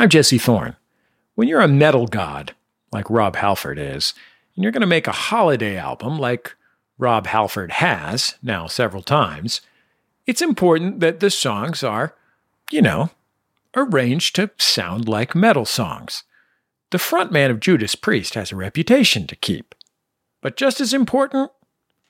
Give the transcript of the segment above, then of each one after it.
I'm Jesse Thorn. When you're a metal god, like Rob Halford is, and you're going to make a holiday album like Rob Halford has now several times, it's important that the songs are, you know, arranged to sound like metal songs. The frontman of Judas Priest has a reputation to keep. But just as important,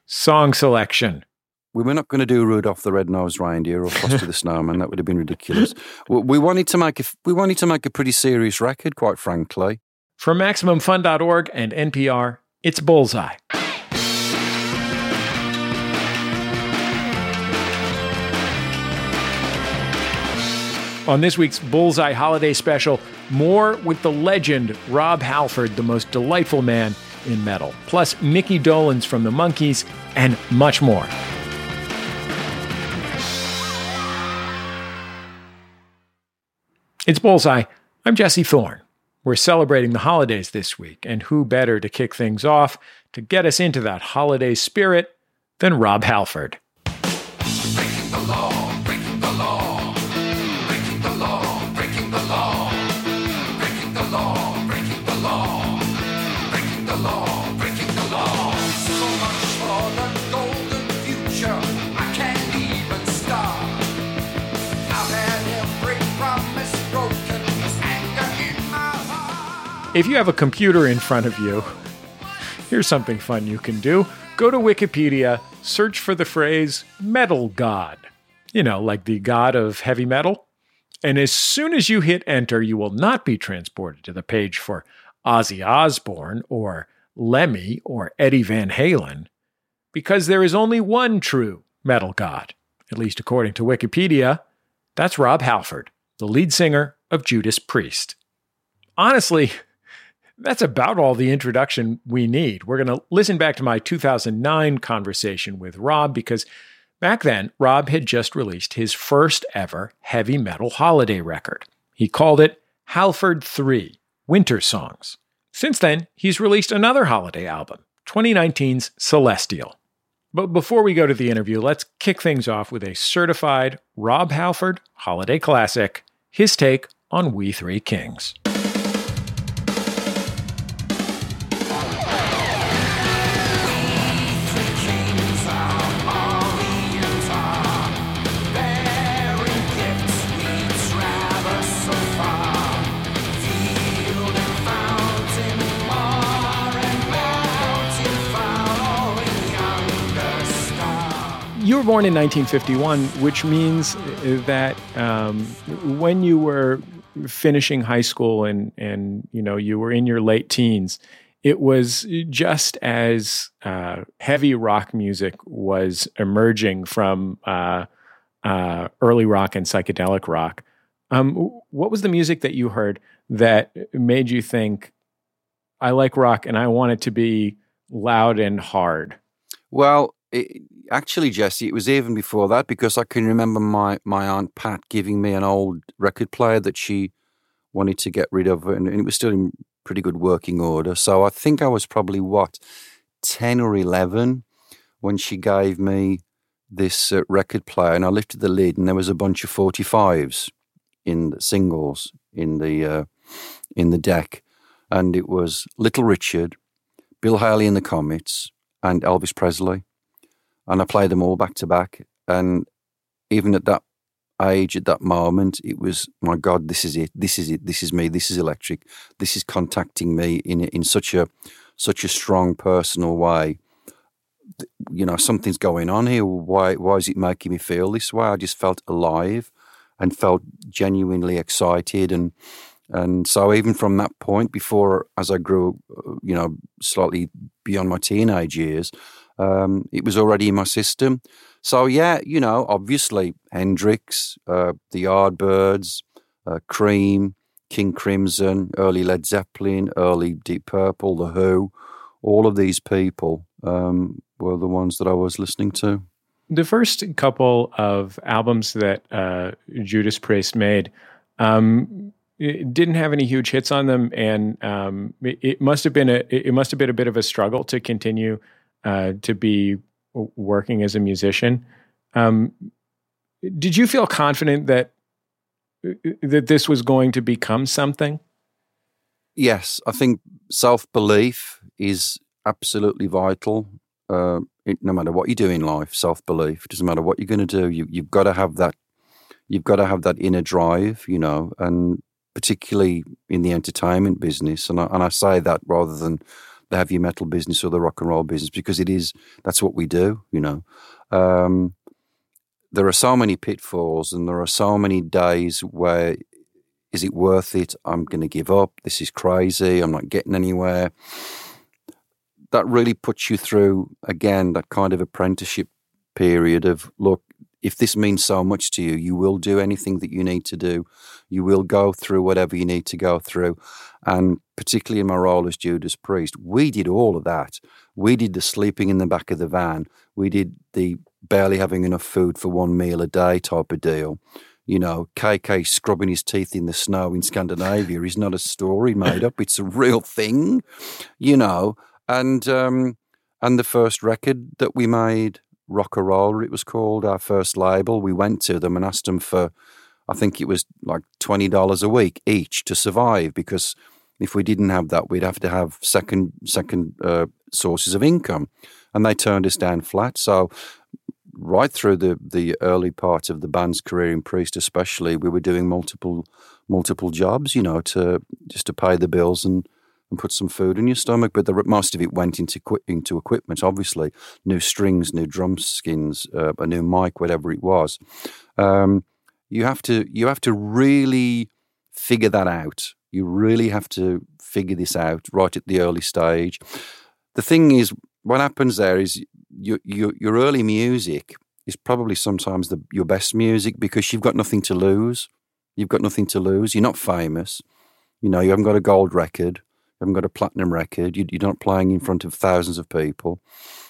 song selection. We were not going to do Rudolph the Red-Nosed Reindeer or Frosty the Snowman. That would have been ridiculous. We wanted to make a, we wanted to make a pretty serious record, quite frankly. From MaximumFun.org and NPR, it's Bullseye. On this week's Bullseye Holiday Special, more with the legend Rob Halford, the most delightful man in metal, plus Mickey Dolenz from the Monkees, and much more. It's Bullseye. I'm Jesse Thorn. We're celebrating the holidays this week, and who better to kick things off to get us into that holiday spirit than Rob Halford? If you have a computer in front of you, here's something fun you can do. Go to Wikipedia, search for the phrase metal god. You know, like the god of heavy metal. And as soon as you hit enter, you will not be transported to the page for Ozzy Osbourne or Lemmy or Eddie Van Halen, because there is only one true metal god, at least according to Wikipedia. That's Rob Halford, the lead singer of Judas Priest. Honestly, that's about all the introduction we need. We're going to listen back to my 2009 conversation with Rob because back then, Rob had just released his first ever heavy metal holiday record. He called it Halford 3 Winter Songs. Since then, he's released another holiday album, 2019's Celestial. But before we go to the interview, let's kick things off with a certified Rob Halford holiday classic, his take on We Three Kings. Were born in 1951, which means that um, when you were finishing high school and and you know you were in your late teens, it was just as uh, heavy rock music was emerging from uh, uh, early rock and psychedelic rock. Um, what was the music that you heard that made you think, "I like rock and I want it to be loud and hard"? Well, it, actually, Jesse, it was even before that because I can remember my, my aunt Pat giving me an old record player that she wanted to get rid of, and, and it was still in pretty good working order. So I think I was probably what ten or eleven when she gave me this uh, record player, and I lifted the lid, and there was a bunch of forty fives in the singles in the uh, in the deck, and it was Little Richard, Bill Haley and the Comets, and Elvis Presley and I played them all back to back. And even at that age, at that moment, it was my God, this is it, this is it, this is me, this is electric, this is contacting me in in such a such a strong personal way. You know, something's going on here. Why why is it making me feel this way? I just felt alive and felt genuinely excited and and so even from that point before as i grew uh, you know slightly beyond my teenage years um, it was already in my system. So yeah, you know, obviously Hendrix, uh, the Yardbirds, uh, Cream, King Crimson, early Led Zeppelin, early Deep Purple, The Who, all of these people um, were the ones that I was listening to. The first couple of albums that uh, Judas Priest made um, didn't have any huge hits on them, and um, it, it, must have been a it must have been a bit of a struggle to continue uh, to be working as a musician. Um, did you feel confident that that this was going to become something? Yes, I think self belief is absolutely vital. Uh, no matter what you do in life, self belief doesn't matter what you're going to do. You, you've got to have that. You've got to have that inner drive, you know, and particularly in the entertainment business. And I, and I say that rather than the heavy metal business or the rock and roll business because it is that's what we do, you know. Um, there are so many pitfalls and there are so many days where is it worth it? I'm going to give up. This is crazy. I'm not getting anywhere. That really puts you through, again, that kind of apprenticeship period of look, if this means so much to you, you will do anything that you need to do. You will go through whatever you need to go through. And particularly in my role as Judas Priest, we did all of that. We did the sleeping in the back of the van. We did the barely having enough food for one meal a day type of deal. You know, KK scrubbing his teeth in the snow in Scandinavia is not a story made up. It's a real thing, you know. And um, and the first record that we made, Rock and Roll, it was called, our first label, we went to them and asked them for, I think it was like $20 a week each to survive because if we didn't have that, we'd have to have second second uh, sources of income, and they turned us down flat. So right through the the early part of the band's career in Priest, especially, we were doing multiple multiple jobs, you know, to just to pay the bills and and put some food in your stomach. But the, most of it went into into equipment, obviously, new strings, new drum skins, uh, a new mic, whatever it was. Um, you have to you have to really figure that out. You really have to figure this out right at the early stage. The thing is, what happens there is your, your, your early music is probably sometimes the, your best music because you've got nothing to lose. You've got nothing to lose. You're not famous. You know, you haven't got a gold record. Haven't got a platinum record. You, you're not playing in front of thousands of people.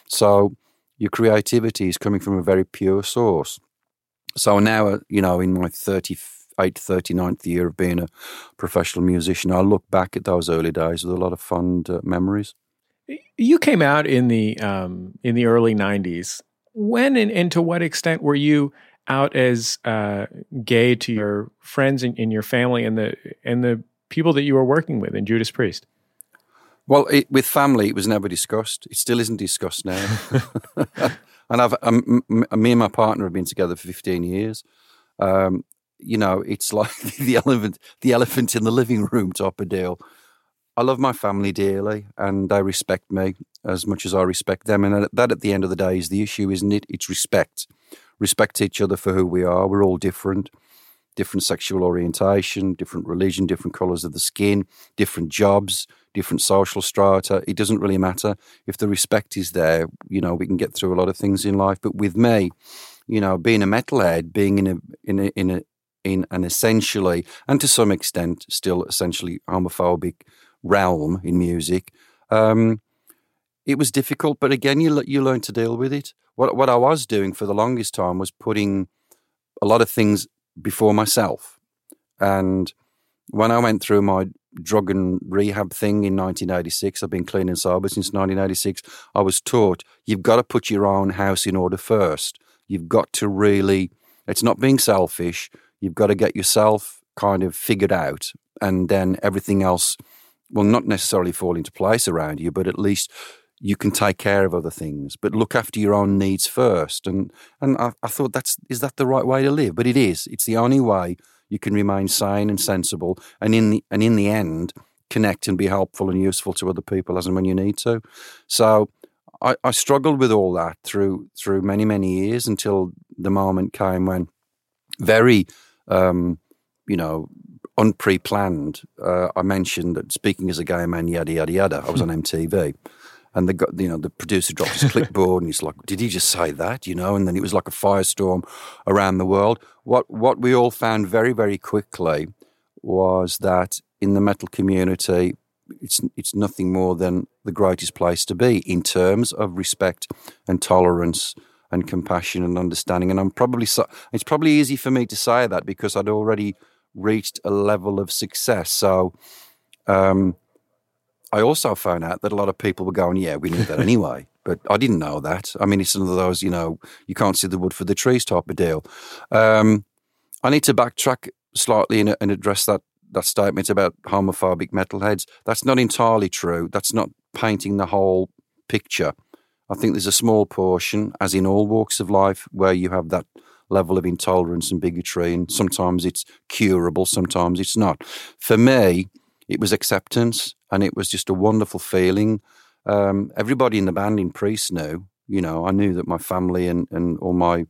So your creativity is coming from a very pure source. So now, uh, you know, in my 38th, 39th year of being a professional musician, I look back at those early days with a lot of fond uh, memories. You came out in the um, in the early '90s. When and, and to what extent were you out as uh, gay to your friends and, and your family and the and the people that you were working with in Judas Priest? Well, it, with family, it was never discussed. It still isn't discussed now. and I've um, m- me and my partner have been together for 15 years. Um, you know, it's like the elephant, the elephant in the living room type of deal. I love my family dearly and they respect me as much as I respect them. And that at the end of the day is the issue, isn't it? It's respect. Respect each other for who we are. We're all different. Different sexual orientation, different religion, different colours of the skin, different jobs, different social strata. It doesn't really matter. If the respect is there, you know, we can get through a lot of things in life. But with me, you know, being a metalhead, being in a in a in a in an essentially and to some extent still essentially homophobic realm in music. Um, it was difficult, but again, you you learn to deal with it. What what I was doing for the longest time was putting a lot of things before myself, and when I went through my drug and rehab thing in 1986, I've been clean and sober since 1986. I was taught you've got to put your own house in order first. You've got to really. It's not being selfish. You've got to get yourself kind of figured out, and then everything else will not necessarily fall into place around you, but at least you can take care of other things, but look after your own needs first. And and I, I, thought that's is that the right way to live? But it is. It's the only way you can remain sane and sensible, and in the and in the end, connect and be helpful and useful to other people as and when you need to. So. I, I struggled with all that through through many many years until the moment came when very um, you know unpre-planned, uh, I mentioned that speaking as a gay man, yada yada yada. I was on MTV, and the you know the producer dropped his clipboard, and he's like, "Did he just say that?" You know, and then it was like a firestorm around the world. What what we all found very very quickly was that in the metal community, it's it's nothing more than the greatest place to be in terms of respect and tolerance and compassion and understanding. And I'm probably so, it's probably easy for me to say that because I'd already reached a level of success. So um, I also found out that a lot of people were going, yeah, we knew that anyway. But I didn't know that. I mean, it's one of those, you know, you can't see the wood for the trees type of deal. Um, I need to backtrack slightly and, and address that that statement about homophobic metalheads. That's not entirely true. That's not painting the whole picture. I think there's a small portion, as in all walks of life, where you have that level of intolerance and bigotry, and sometimes it's curable, sometimes it's not. For me, it was acceptance, and it was just a wonderful feeling. Um, everybody in the band in Priest knew, you know, I knew that my family and, and all my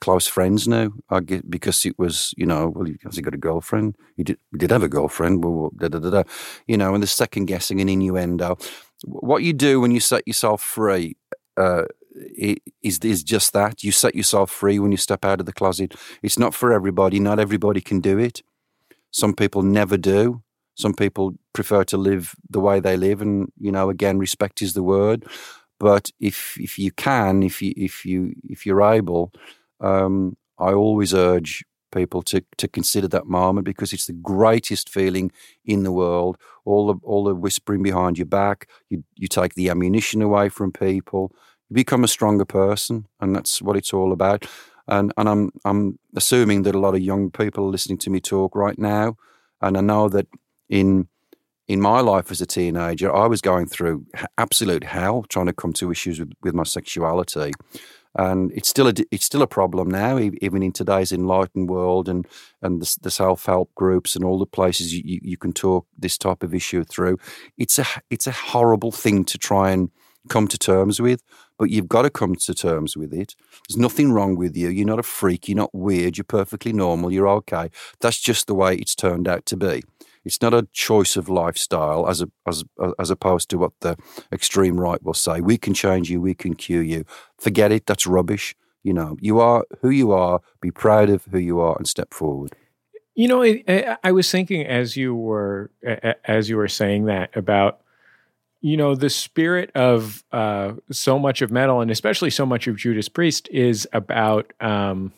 close friends knew. I get because it was, you know, well, has he got a girlfriend? He did, he did have a girlfriend. Well, da, da, da, da. you know, and the second guessing and innuendo. What you do when you set yourself free uh, is is just that. You set yourself free when you step out of the closet. It's not for everybody. Not everybody can do it. Some people never do. Some people prefer to live the way they live, and you know, again, respect is the word. But if if you can, if you if you if you're able, um, I always urge people to to consider that moment because it's the greatest feeling in the world. All the all the whispering behind your back, you you take the ammunition away from people. You become a stronger person, and that's what it's all about. And and I'm I'm assuming that a lot of young people are listening to me talk right now, and I know that in in my life as a teenager, I was going through absolute hell trying to come to issues with, with my sexuality. And it's still a it's still a problem now, even in today's enlightened world, and and the, the self help groups and all the places you, you can talk this type of issue through. It's a it's a horrible thing to try and come to terms with, but you've got to come to terms with it. There's nothing wrong with you. You're not a freak. You're not weird. You're perfectly normal. You're okay. That's just the way it's turned out to be. It's not a choice of lifestyle as a, as as opposed to what the extreme right will say. We can change you. We can cure you. Forget it. That's rubbish. You know, you are who you are. Be proud of who you are and step forward. You know, I, I was thinking as you were as you were saying that about you know the spirit of uh, so much of metal and especially so much of Judas Priest is about um,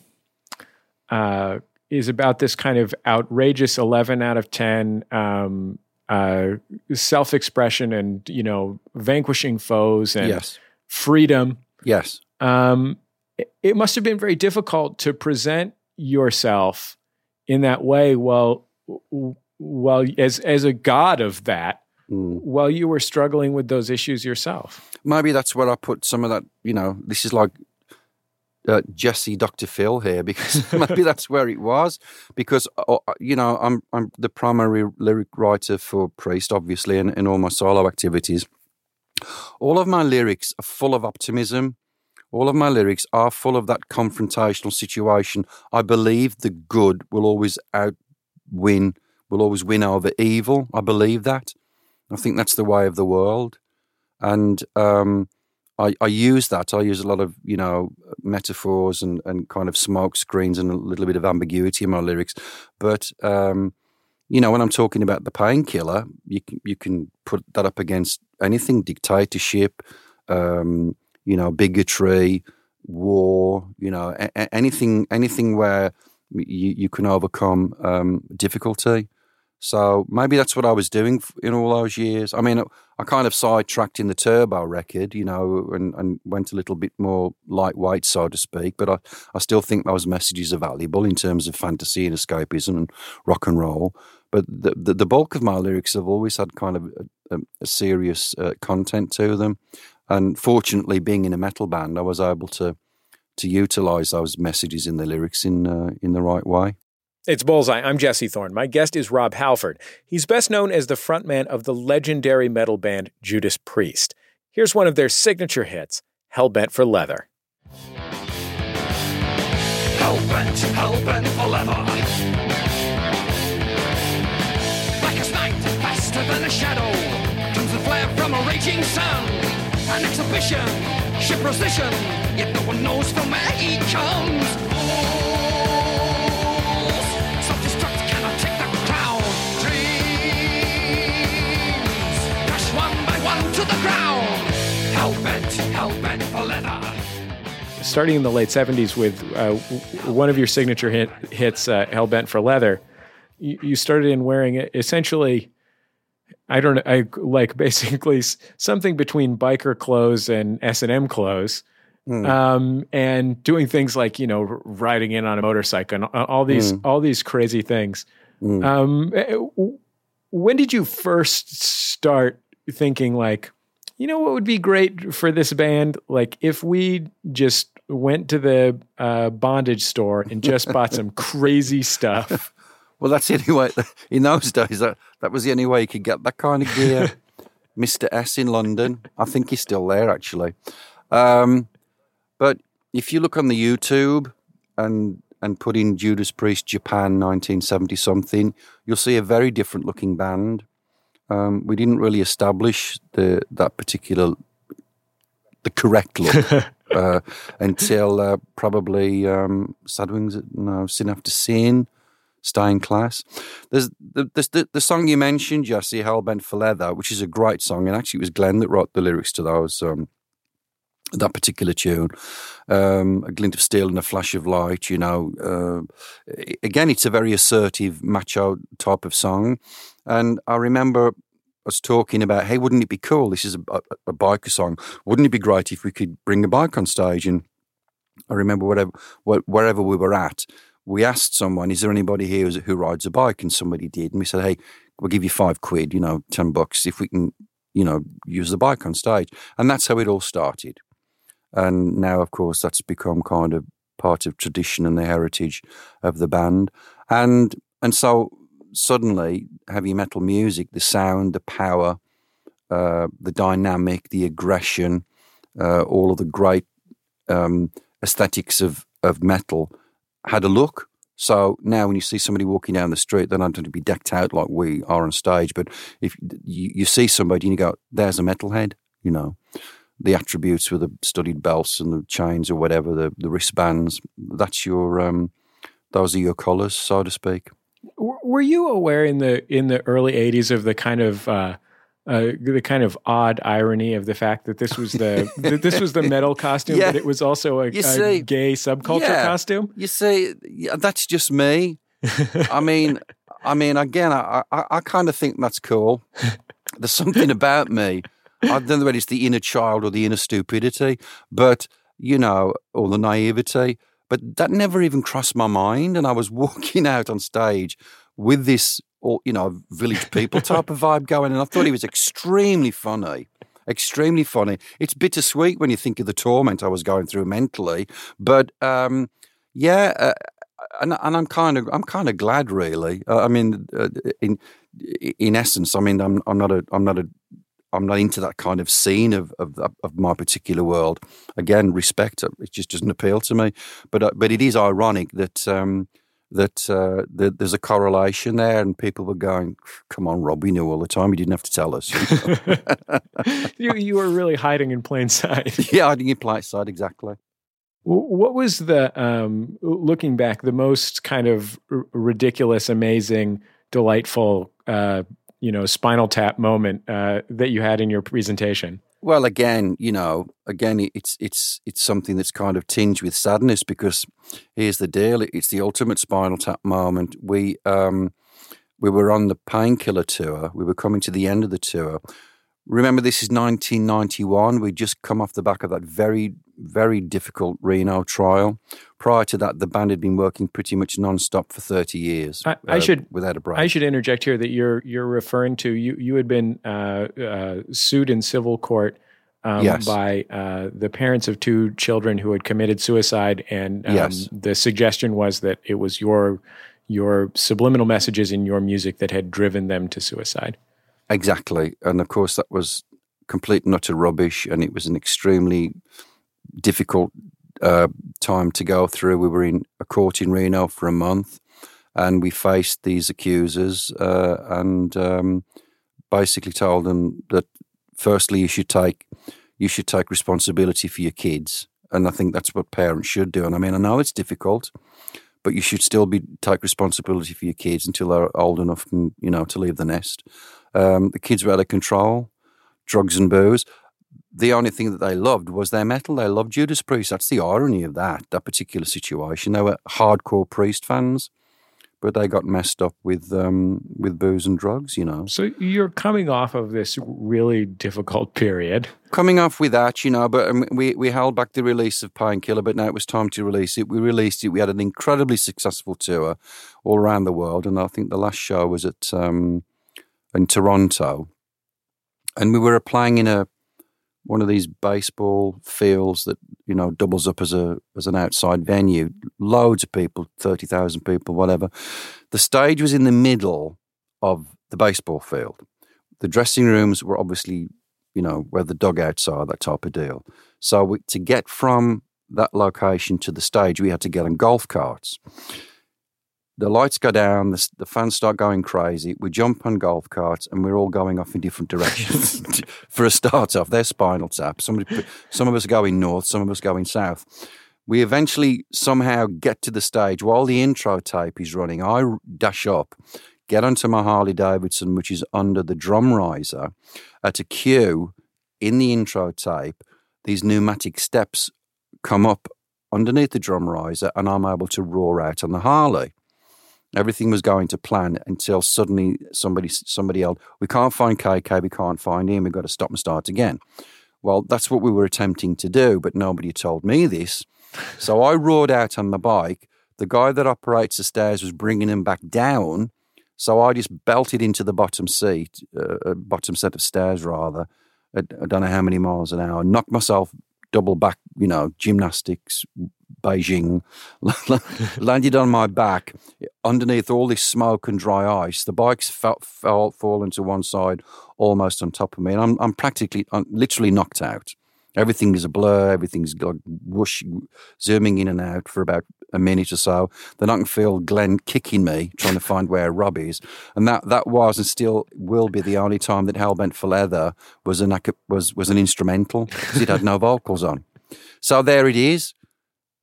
uh, is about this kind of outrageous 11 out of 10 um, uh, self-expression and you know vanquishing foes and yes. freedom yes um, it, it must have been very difficult to present yourself in that way while while as as a god of that mm. while you were struggling with those issues yourself maybe that's where i put some of that you know this is like uh, Jesse Dr. Phil here because maybe that's where it was. Because uh, uh, you know, I'm I'm the primary lyric writer for Priest, obviously, and in all my solo activities. All of my lyrics are full of optimism. All of my lyrics are full of that confrontational situation. I believe the good will always outwin, will always win over evil. I believe that. I think that's the way of the world. And um, I, I use that. I use a lot of you know metaphors and, and kind of smoke screens and a little bit of ambiguity in my lyrics. But um, you know, when I'm talking about the painkiller, you can you can put that up against anything: dictatorship, um, you know, bigotry, war. You know, a- anything anything where you, you can overcome um, difficulty. So maybe that's what I was doing in all those years. I mean, I kind of sidetracked in the Turbo record, you know, and, and went a little bit more lightweight, so to speak. But I, I still think those messages are valuable in terms of fantasy and escapism and rock and roll. But the, the, the bulk of my lyrics have always had kind of a, a serious uh, content to them. And fortunately, being in a metal band, I was able to to utilize those messages in the lyrics in uh, in the right way. It's Bullseye. I'm Jesse Thorn. My guest is Rob Halford. He's best known as the frontman of the legendary metal band Judas Priest. Here's one of their signature hits, Hellbent for Leather. Hellbent, hellbent for leather. Black as night, faster than a shadow, comes the flare from a raging sun. An exhibition, ship position, yet no one knows from where he comes. Oh. Starting in the late 70s with uh, one of your signature hit, hits, uh, Hellbent for Leather, you, you started in wearing essentially, I don't know, I like basically something between biker clothes and S&M clothes. um, and doing things like you know riding in on a motorcycle and all these all these crazy things. Um, eh, when did you first start thinking like, you know, what would be great for this band? Like if we just went to the uh, bondage store and just bought some crazy stuff. Well, that's the only way. In those days, that, that was the only way you could get that kind of gear. Mr. S in London. I think he's still there, actually. Um, but if you look on the YouTube and and put in Judas Priest Japan 1970 something, you'll see a very different looking band. Um, we didn't really establish the that particular the correct look uh, until uh, probably um, Sad Wings, no, Sin After Sin, Stained Class. There's the, the, the song you mentioned, Jesse, Hellbent for Leather, which is a great song, and actually it was Glenn that wrote the lyrics to those. Um, that particular tune, um, a glint of steel and a flash of light. You know, uh, again, it's a very assertive, macho type of song, and I remember us talking about, hey, wouldn't it be cool? This is a, a, a biker song. Wouldn't it be great if we could bring a bike on stage? And I remember whatever, wherever we were at, we asked someone, is there anybody here who rides a bike? And somebody did. And we said, hey, we'll give you five quid, you know, 10 bucks if we can, you know, use the bike on stage. And that's how it all started. And now, of course, that's become kind of part of tradition and the heritage of the band. And and so suddenly, heavy metal music, the sound, the power, uh, the dynamic, the aggression, uh, all of the great um, aesthetics of of metal had a look. So now, when you see somebody walking down the street, they're not going to be decked out like we are on stage. But if you, you see somebody and you go, "There's a metalhead," you know, the attributes with the studded belts and the chains or whatever, the, the wristbands. That's your, um, those are your colours, so to speak. Were you aware in the in the early '80s of the kind of uh, uh, the kind of odd irony of the fact that this was the that this was the metal costume, yeah. but it was also a, see, a gay subculture yeah, costume? You see, yeah, that's just me. I mean, I mean, again, I, I, I kind of think that's cool. There's something about me I don't know whether it's the inner child or the inner stupidity, but you know, or the naivety. But that never even crossed my mind. And I was walking out on stage with this, or you know, village people type of vibe going, and I thought it was extremely funny. Extremely funny. It's bittersweet when you think of the torment I was going through mentally, but um, yeah, uh, and, and, I'm kind of I'm kind of glad, really. Uh, I mean, uh, in in essence, I mean, I'm I'm not a I'm not a I'm not into that kind of scene of, of, of my particular world. Again, respect it just doesn't appeal to me. But uh, but it is ironic that um, that, uh, that there's a correlation there, and people were going, "Come on, Rob, we knew all the time. You didn't have to tell us." you you were really hiding in plain sight. yeah, hiding in plain sight, exactly. What was the um, looking back the most kind of r- ridiculous, amazing, delightful uh, you know spinal tap moment uh, that you had in your presentation? Well, again, you know, again, it's it's it's something that's kind of tinged with sadness because here's the deal: it's the ultimate spinal tap moment. We um, we were on the painkiller tour. We were coming to the end of the tour. Remember, this is 1991. We'd just come off the back of that very, very difficult Reno trial. Prior to that, the band had been working pretty much non-stop for 30 years. I, I uh, should without a break. I should interject here that you're you're referring to you you had been uh, uh, sued in civil court um, yes. by uh, the parents of two children who had committed suicide, and um, yes. the suggestion was that it was your your subliminal messages in your music that had driven them to suicide. Exactly. And of course, that was complete and utter rubbish. And it was an extremely difficult uh, time to go through. We were in a court in Reno for a month and we faced these accusers uh, and um, basically told them that firstly, you should take you should take responsibility for your kids. And I think that's what parents should do. And I mean, I know it's difficult, but you should still be take responsibility for your kids until they're old enough, and, you know, to leave the nest. Um, the kids were out of control, drugs and booze. The only thing that they loved was their metal. They loved Judas Priest. That's the irony of that, that particular situation. They were hardcore Priest fans. But they got messed up with um, with booze and drugs. You know. So you're coming off of this really difficult period. Coming off with that, you know, but um, we we held back the release of Painkiller, but now it was time to release it. We released it. We had an incredibly successful tour all around the world, and I think the last show was at um, in Toronto, and we were playing in a one of these baseball fields that you know doubles up as a as an outside venue. Loads of people, thirty thousand people, whatever. The stage was in the middle of the baseball field. The dressing rooms were obviously, you know, where the dugouts are, that type of deal. So we, to get from that location to the stage, we had to get on golf carts the lights go down, the, the, fans start going crazy. We jump on golf carts, and we're all going off in different directions. For a start off, they're Spinal Tap. Somebody, some of us are going north, some of us going south. We eventually somehow get to the stage while the intro tape is running. I dash up, get onto my Harley Davidson, which is under the drum riser, at a cue in the intro tape. These pneumatic steps come up underneath the drum riser, and I'm able to roar out on the Harley. Everything was going to plan until suddenly somebody somebody else. We can't find KK. We can't find him. We've got to stop and start again. Well, that's what we were attempting to do, but nobody told me this. So I roared out on my bike. The guy that operates the stairs was bringing him back down. So I just belted into the bottom seat, uh, uh bottom set of stairs rather. I, I don't know how many miles an hour. Knocked myself double back, you know, gymnastics, Beijing, landed on my back underneath all this smoke and dry ice. The bike's fell, fell fallen to one side, almost on top of me, and I'm, I'm practically, I'm literally knocked out. Everything is a blur. Everything's like whoosh, zooming in and out for about a minute or so. Then I can feel Glenn kicking me, trying to find where Rob is, and that that was and still will be the only time that Hellbent for Leather was an was was an instrumental because it had no vocals on. So there it is.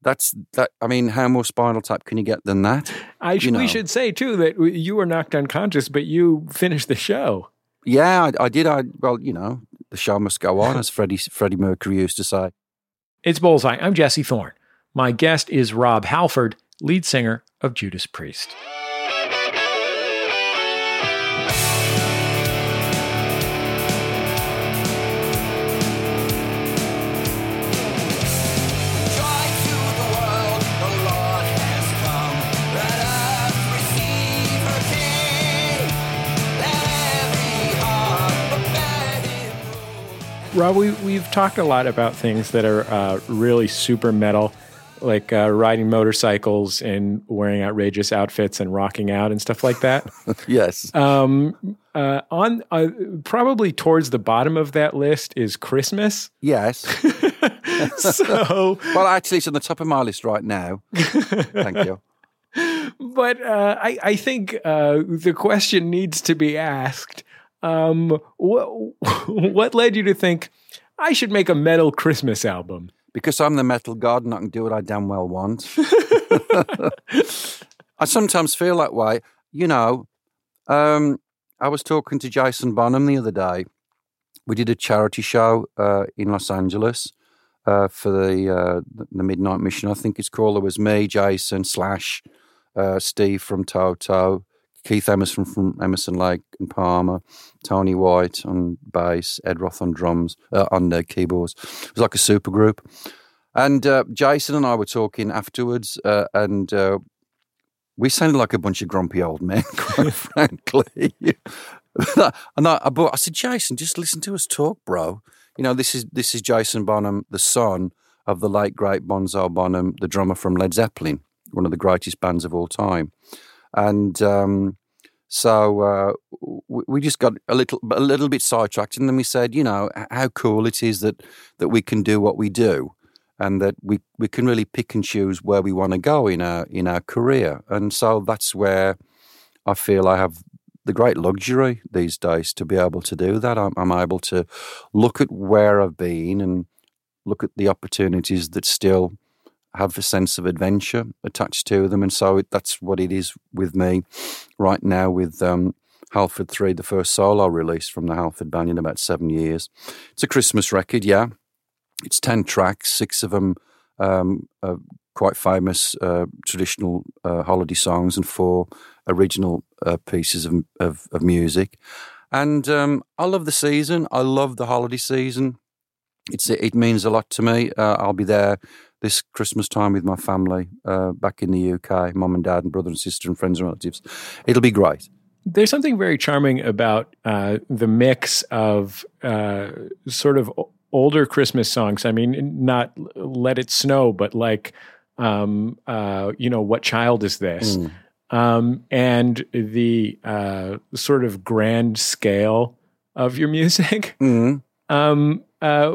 That's that. I mean, how more Spinal Tap can you get than that? I sh- you know. we should say too that you were knocked unconscious, but you finished the show. Yeah, I, I did. I well, you know, the show must go on, as Freddie Freddie Mercury used to say. It's Bullseye. I'm Jesse Thorn. My guest is Rob Halford, lead singer of Judas Priest. Rob, we, we've talked a lot about things that are uh, really super metal, like uh, riding motorcycles and wearing outrageous outfits and rocking out and stuff like that. yes. Um, uh, on uh, probably towards the bottom of that list is Christmas. Yes. so, well, actually, it's on the top of my list right now. Thank you. But uh, I, I think uh, the question needs to be asked um, what what led you to think I should make a metal Christmas album? Because I'm the metal god and I can do what I damn well want. I sometimes feel that way. You know, um, I was talking to Jason Bonham the other day. We did a charity show uh, in Los Angeles uh, for the uh, the Midnight Mission. I think it's called. It was me, Jason, Slash, uh, Steve from Toto, Keith Emerson from Emerson Lake and Palmer, Tony White on bass, Ed Roth on drums, uh, on uh, keyboards. It was like a super group. And uh, Jason and I were talking afterwards, uh, and uh, we sounded like a bunch of grumpy old men, quite frankly. and I, I, I said, Jason, just listen to us talk, bro. You know, this is this is Jason Bonham, the son of the late great Bonzo Bonham, the drummer from Led Zeppelin, one of the greatest bands of all time and um, so uh, we just got a little a little bit sidetracked, and then we said, you know, how cool it is that that we can do what we do, and that we we can really pick and choose where we want to go in our in our career, and so that's where I feel I have the great luxury these days to be able to do that. I'm, I'm able to look at where I've been and look at the opportunities that still have a sense of adventure attached to them. And so that's what it is with me right now with um, Halford 3, the first solo release from the Halford band in about seven years. It's a Christmas record, yeah. It's 10 tracks, six of them um, quite famous uh, traditional uh, holiday songs and four original uh, pieces of, of, of music. And um, I love the season. I love the holiday season. It's it means a lot to me. Uh, I'll be there this Christmas time with my family uh, back in the UK, mum and dad, and brother and sister, and friends and relatives. It'll be great. There's something very charming about uh, the mix of uh, sort of older Christmas songs. I mean, not "Let It Snow," but like, um, uh, you know, "What Child Is This?" Mm. Um, and the uh, sort of grand scale of your music. Mm. Um, uh,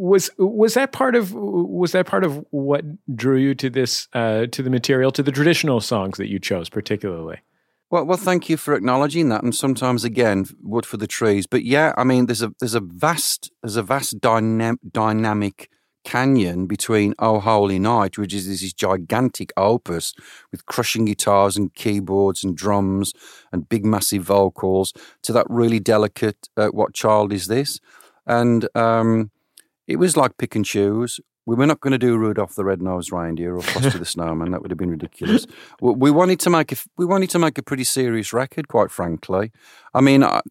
was was that part of was that part of what drew you to this uh, to the material to the traditional songs that you chose particularly? Well, well, thank you for acknowledging that. And sometimes, again, wood for the trees. But yeah, I mean, there's a there's a vast there's a vast dynam- dynamic canyon between Oh Holy Night, which is this gigantic opus with crushing guitars and keyboards and drums and big massive vocals, to that really delicate uh, What Child Is This? And um, it was like pick and choose we were not going to do Rudolph the Red-Nosed Reindeer or Frosty the Snowman. That would have been ridiculous. We wanted to make a we wanted to make a pretty serious record, quite frankly. I mean, I,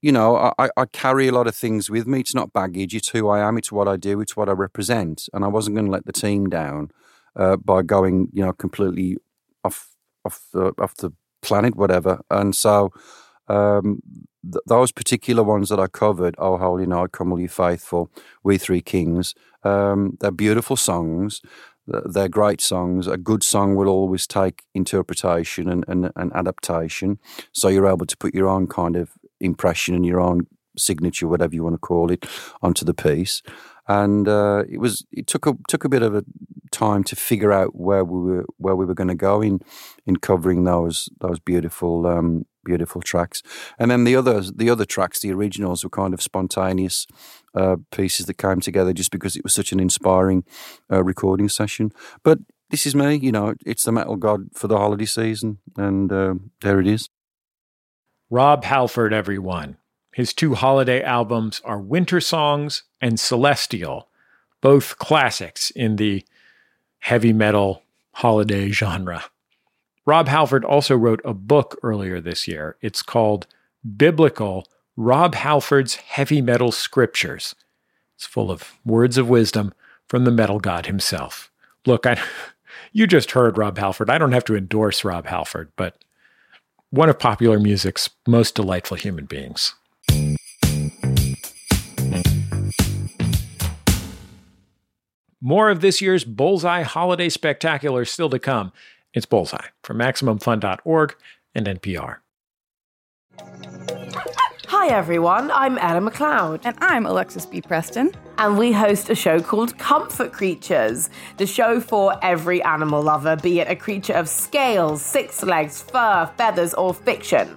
you know, I, I carry a lot of things with me. It's not baggage. It's who I am. It's what I do. It's what I represent. And I wasn't going to let the team down uh, by going, you know, completely off off the off the planet, whatever. And so um, th- those particular ones that I covered, Oh Holy Night, Come All You Faithful, We Three Kings, um, they're beautiful songs. They're great songs. A good song will always take interpretation and, and, and adaptation. So you're able to put your own kind of impression and your own signature, whatever you want to call it, onto the piece. And uh, it was it took a took a bit of a time to figure out where we were where we were going to go in in covering those those beautiful um, beautiful tracks. And then the others, the other tracks, the originals, were kind of spontaneous uh, pieces that came together just because it was such an inspiring uh, recording session. But this is me, you know, it's the metal god for the holiday season, and uh, there it is. Rob Halford, everyone. His two holiday albums are Winter Songs and Celestial, both classics in the heavy metal holiday genre. Rob Halford also wrote a book earlier this year. It's called Biblical Rob Halford's Heavy Metal Scriptures. It's full of words of wisdom from the metal god himself. Look, I, you just heard Rob Halford. I don't have to endorse Rob Halford, but one of popular music's most delightful human beings. More of this year's Bullseye Holiday Spectacular still to come. It's Bullseye from MaximumFun.org and NPR. Hi everyone, I'm Ella McLeod. And I'm Alexis B. Preston. And we host a show called Comfort Creatures, the show for every animal lover, be it a creature of scales, six legs, fur, feathers, or fiction.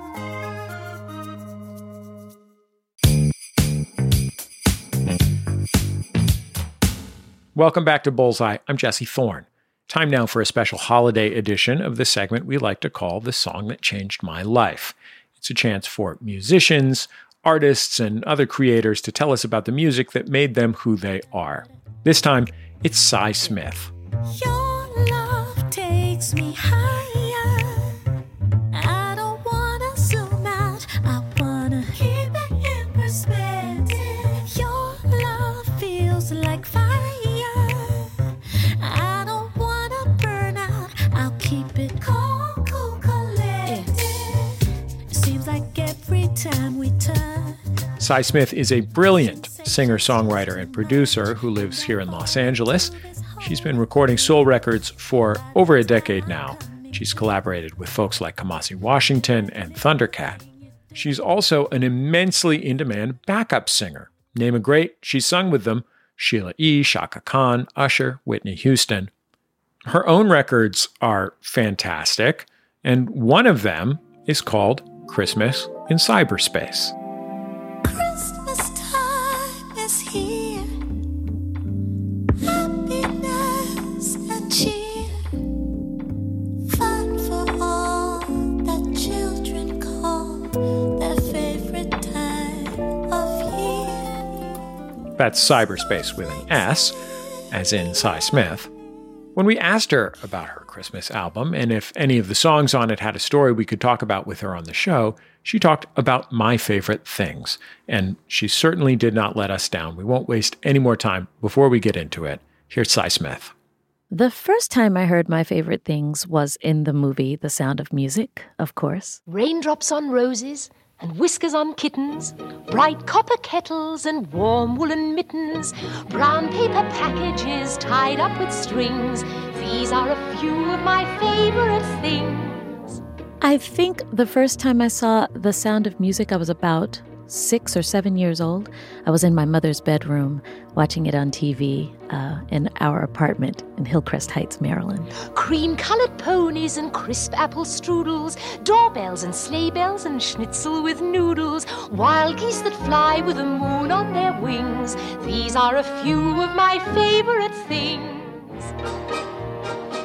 Welcome back to Bullseye. I'm Jesse Thorn. Time now for a special holiday edition of the segment we like to call The Song That Changed My Life. It's a chance for musicians, artists, and other creators to tell us about the music that made them who they are. This time, it's Sy Smith. Your love takes me high. Sy Smith is a brilliant singer songwriter and producer who lives here in Los Angeles. She's been recording soul records for over a decade now. She's collaborated with folks like Kamasi Washington and Thundercat. She's also an immensely in demand backup singer. Name a great, she's sung with them Sheila E., Chaka Khan, Usher, Whitney Houston. Her own records are fantastic, and one of them is called Christmas in Syberspace. That's cyberspace with an S, as in Sy Smith. When we asked her about her Christmas album and if any of the songs on it had a story we could talk about with her on the show, she talked about my favorite things. And she certainly did not let us down. We won't waste any more time before we get into it. Here's Sy Smith. The first time I heard my favorite things was in the movie The Sound of Music, of course. Raindrops on roses and whiskers on kittens, bright copper kettles and warm woolen mittens, brown paper packages tied up with strings. These are a few of my favorite things. I think the first time I saw The Sound of Music, I was about six or seven years old. I was in my mother's bedroom watching it on TV uh, in our apartment in Hillcrest Heights, Maryland. Cream colored ponies and crisp apple strudels, doorbells and sleigh bells and schnitzel with noodles, wild geese that fly with the moon on their wings. These are a few of my favorite things.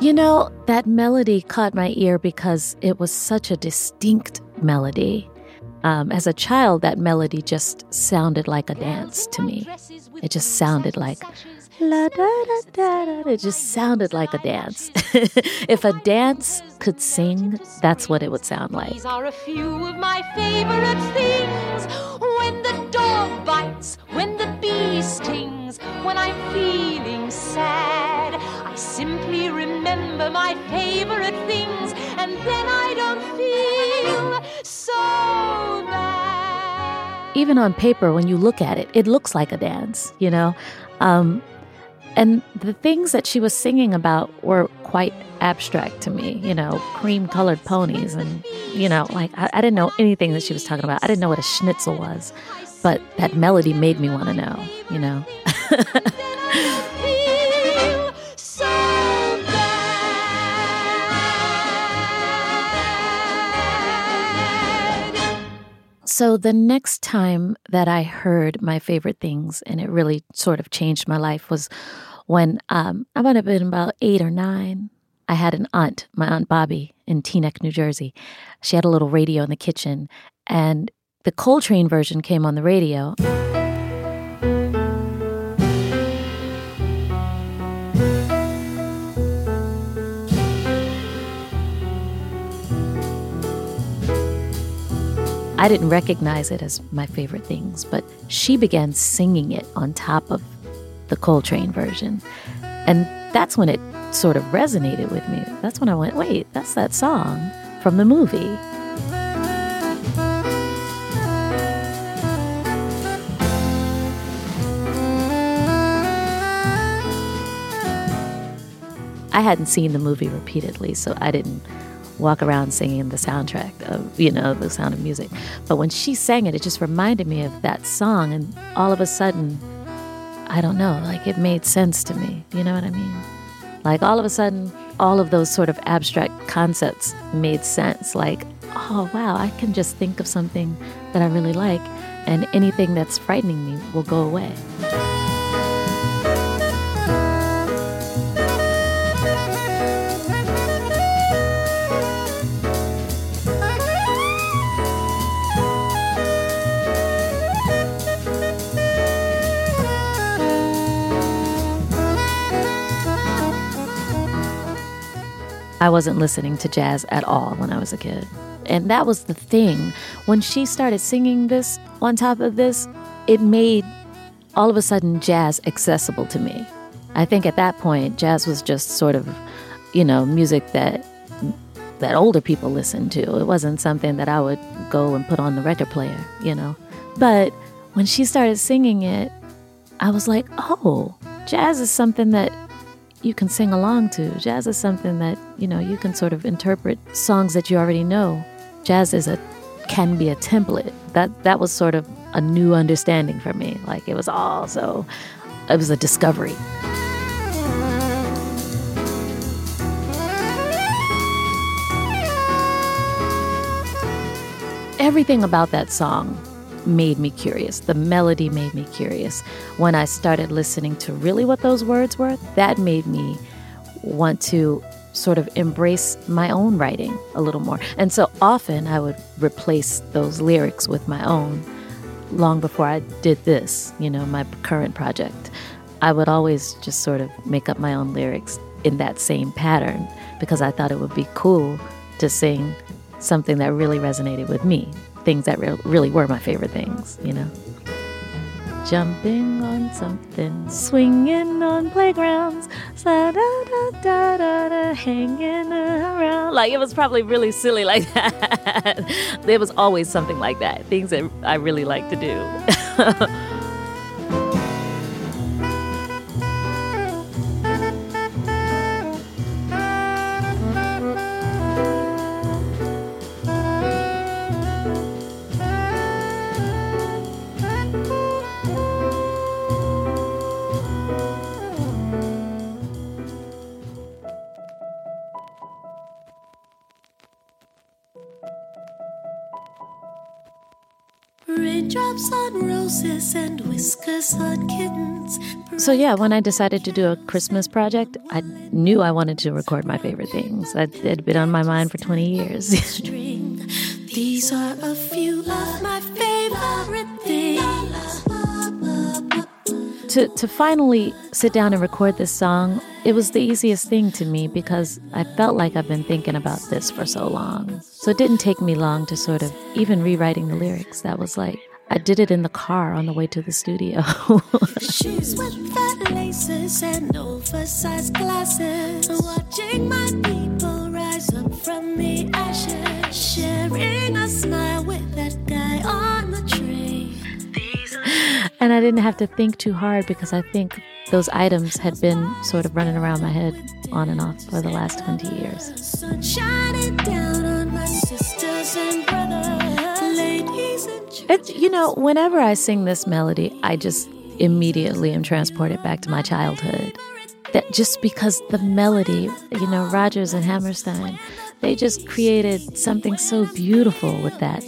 You know, that melody caught my ear because it was such a distinct melody. Um, as a child, that melody just sounded like a dance to me. It just sounded like la da da da da. It just sounded like a dance. if a dance could sing, that's what it would sound like. These are a few of my favorite things. When the bites, when the bee stings, when I'm feeling sad, I simply remember my favorite things, and then I don't feel so bad. Even on paper, when you look at it, it looks like a dance, you know? Um, and the things that she was singing about were quite abstract to me, you know, cream colored ponies. And, you know, like I, I, didn't know anything that she was talking about. I didn't know what a schnitzel was, but that melody made me want to know, you know. So the next time that I heard my favorite things, and it really sort of changed my life, was when um, I might have been about eight or nine. I had an aunt, my aunt Bobby, in Teaneck, New Jersey. She had a little radio in the kitchen, and the Coltrane version came on the radio. I didn't recognize it as my favorite things, but she began singing it on top of the Coltrane version. And that's when it sort of resonated with me. That's when I went, wait, that's that song from the movie. I hadn't seen the movie repeatedly, so I didn't walk around singing the soundtrack of, you know, the sound of music. But when she sang it, it just reminded me of that song. And all of a sudden, I don't know, like it made sense to me. You know what I mean? Like all of a sudden, all of those sort of abstract concepts made sense. Like, oh, wow, I can just think of something that I really like, and anything that's frightening me will go away. I wasn't listening to jazz at all when I was a kid. And that was the thing. When she started singing this on top of this, it made all of a sudden jazz accessible to me. I think at that point, jazz was just sort of, you know, music that that older people listened to. It wasn't something that I would go and put on the record player, you know. But when she started singing it, I was like, "Oh, jazz is something that you can sing along to. Jazz is something that, you know, you can sort of interpret songs that you already know. Jazz is a can be a template. That that was sort of a new understanding for me. Like it was all so it was a discovery. Everything about that song made me curious. The melody made me curious. When I started listening to really what those words were, that made me want to sort of embrace my own writing a little more. And so often I would replace those lyrics with my own. long before I did this, you know, my current project, I would always just sort of make up my own lyrics in that same pattern because I thought it would be cool to sing something that really resonated with me, things that re- really were my favorite things, you know. Jumping on something, swinging on playgrounds, da da da da da, hanging around. Like it was probably really silly like that. there was always something like that, things that I really like to do. So, yeah, when I decided to do a Christmas project, I knew I wanted to record my favorite things. That had been on my mind for 20 years. These are a few of my favorite things. to, to finally sit down and record this song, it was the easiest thing to me because I felt like I've been thinking about this for so long. So it didn't take me long to sort of even rewriting the lyrics. That was like, I did it in the car on the way to the studio. Shoes with fat laces and oversized glasses. Watching my people rise up from the ashes. Sharing a smile with that guy on the train. and I didn't have to think too hard because I think those items had been sort of running around my head on and off for the last 20 years. It's, you know, whenever I sing this melody, I just immediately am transported back to my childhood. That just because the melody, you know, Rodgers and Hammerstein, they just created something so beautiful with that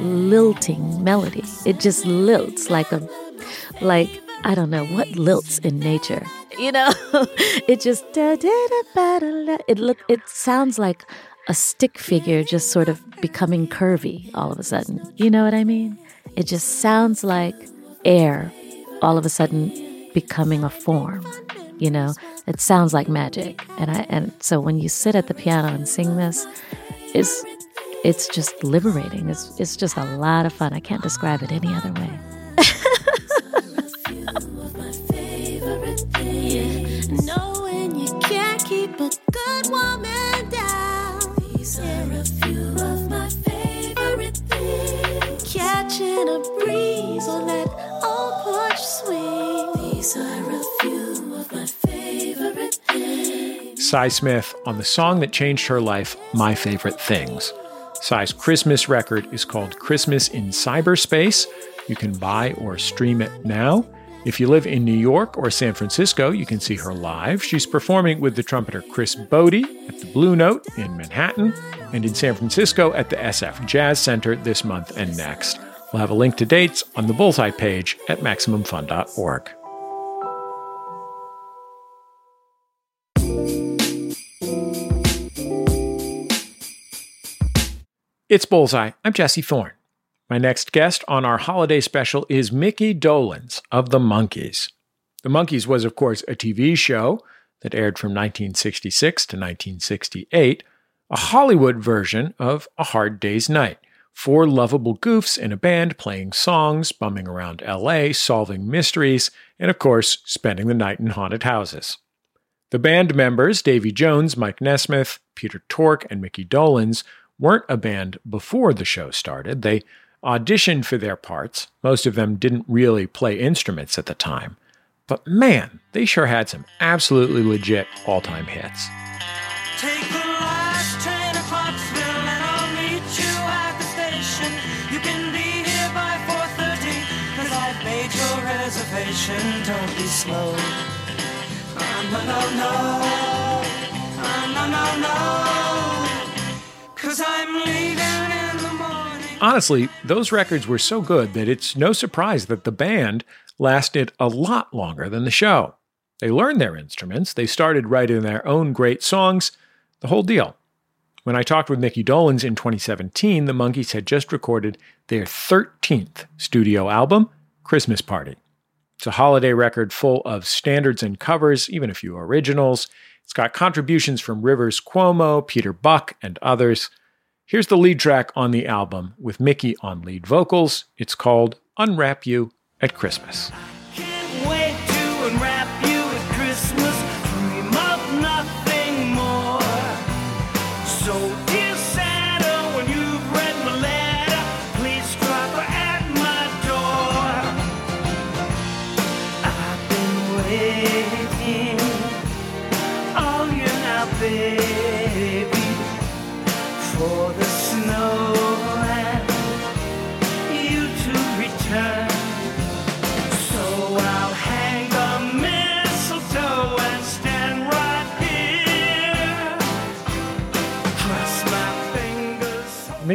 lilting melody. It just lilts like a, like, I don't know, what lilts in nature? You know, it just, da, da, da, da, da. it look, it sounds like a stick figure just sort of becoming curvy all of a sudden. You know what I mean? It just sounds like air all of a sudden becoming a form. You know, it sounds like magic. And I and so when you sit at the piano and sing this, it's it's just liberating. It's it's just a lot of fun. I can't describe it any other way. Knowing you can't keep a good woman Sy Smith on the song that changed her life, My Favorite Things. Sy's Christmas record is called Christmas in Syberspace. You can buy or stream it now. If you live in New York or San Francisco, you can see her live. She's performing with the trumpeter Chris Botti at the Blue Note in Manhattan and in San Francisco at the SF Jazz Center this month and next. We'll have a link to dates on the Bullseye page at MaximumFun.org. It's Bullseye. I'm Jesse Thorn. My next guest on our holiday special is Mickey Dolenz of The Monkees. The Monkees was, of course, a TV show that aired from 1966 to 1968, a Hollywood version of A Hard Day's Night. Four lovable goofs in a band playing songs, bumming around LA, solving mysteries, and of course, spending the night in haunted houses. The band members, Davy Jones, Mike Nesmith, Peter Tork, and Mickey Dolenz, weren't a band before the show started. They auditioned for their parts. Most of them didn't really play instruments at the time. But man, they sure had some absolutely legit all time hits. Take the last train to Pottsville and I'll meet you at the station. You can be here by 4.30 cause I've made your reservation. Don't be slow. No, no, no, no, Honestly, those records were so good that it's no surprise that the band lasted a lot longer than the show. They learned their instruments, they started writing their own great songs, the whole deal. When I talked with Mickey Dolenz in 2017, the Monkees had just recorded their 13th studio album, Christmas Party. It's a holiday record full of standards and covers, even a few originals. It's got contributions from Rivers Cuomo, Peter Buck, and others. Here's the lead track on the album with Mickey on lead vocals. It's called Unwrap You at Christmas.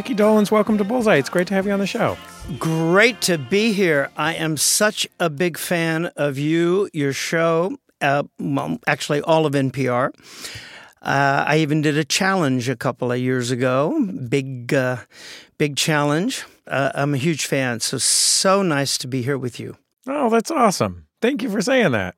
Mickey Dolenz, welcome to Bullseye. It's great to have you on the show. Great to be here. I am such a big fan of you, your show, uh, well, actually, all of NPR. Uh, I even did a challenge a couple of years ago. Big, uh, big challenge. Uh, I'm a huge fan. So, so nice to be here with you. Oh, that's awesome. Thank you for saying that.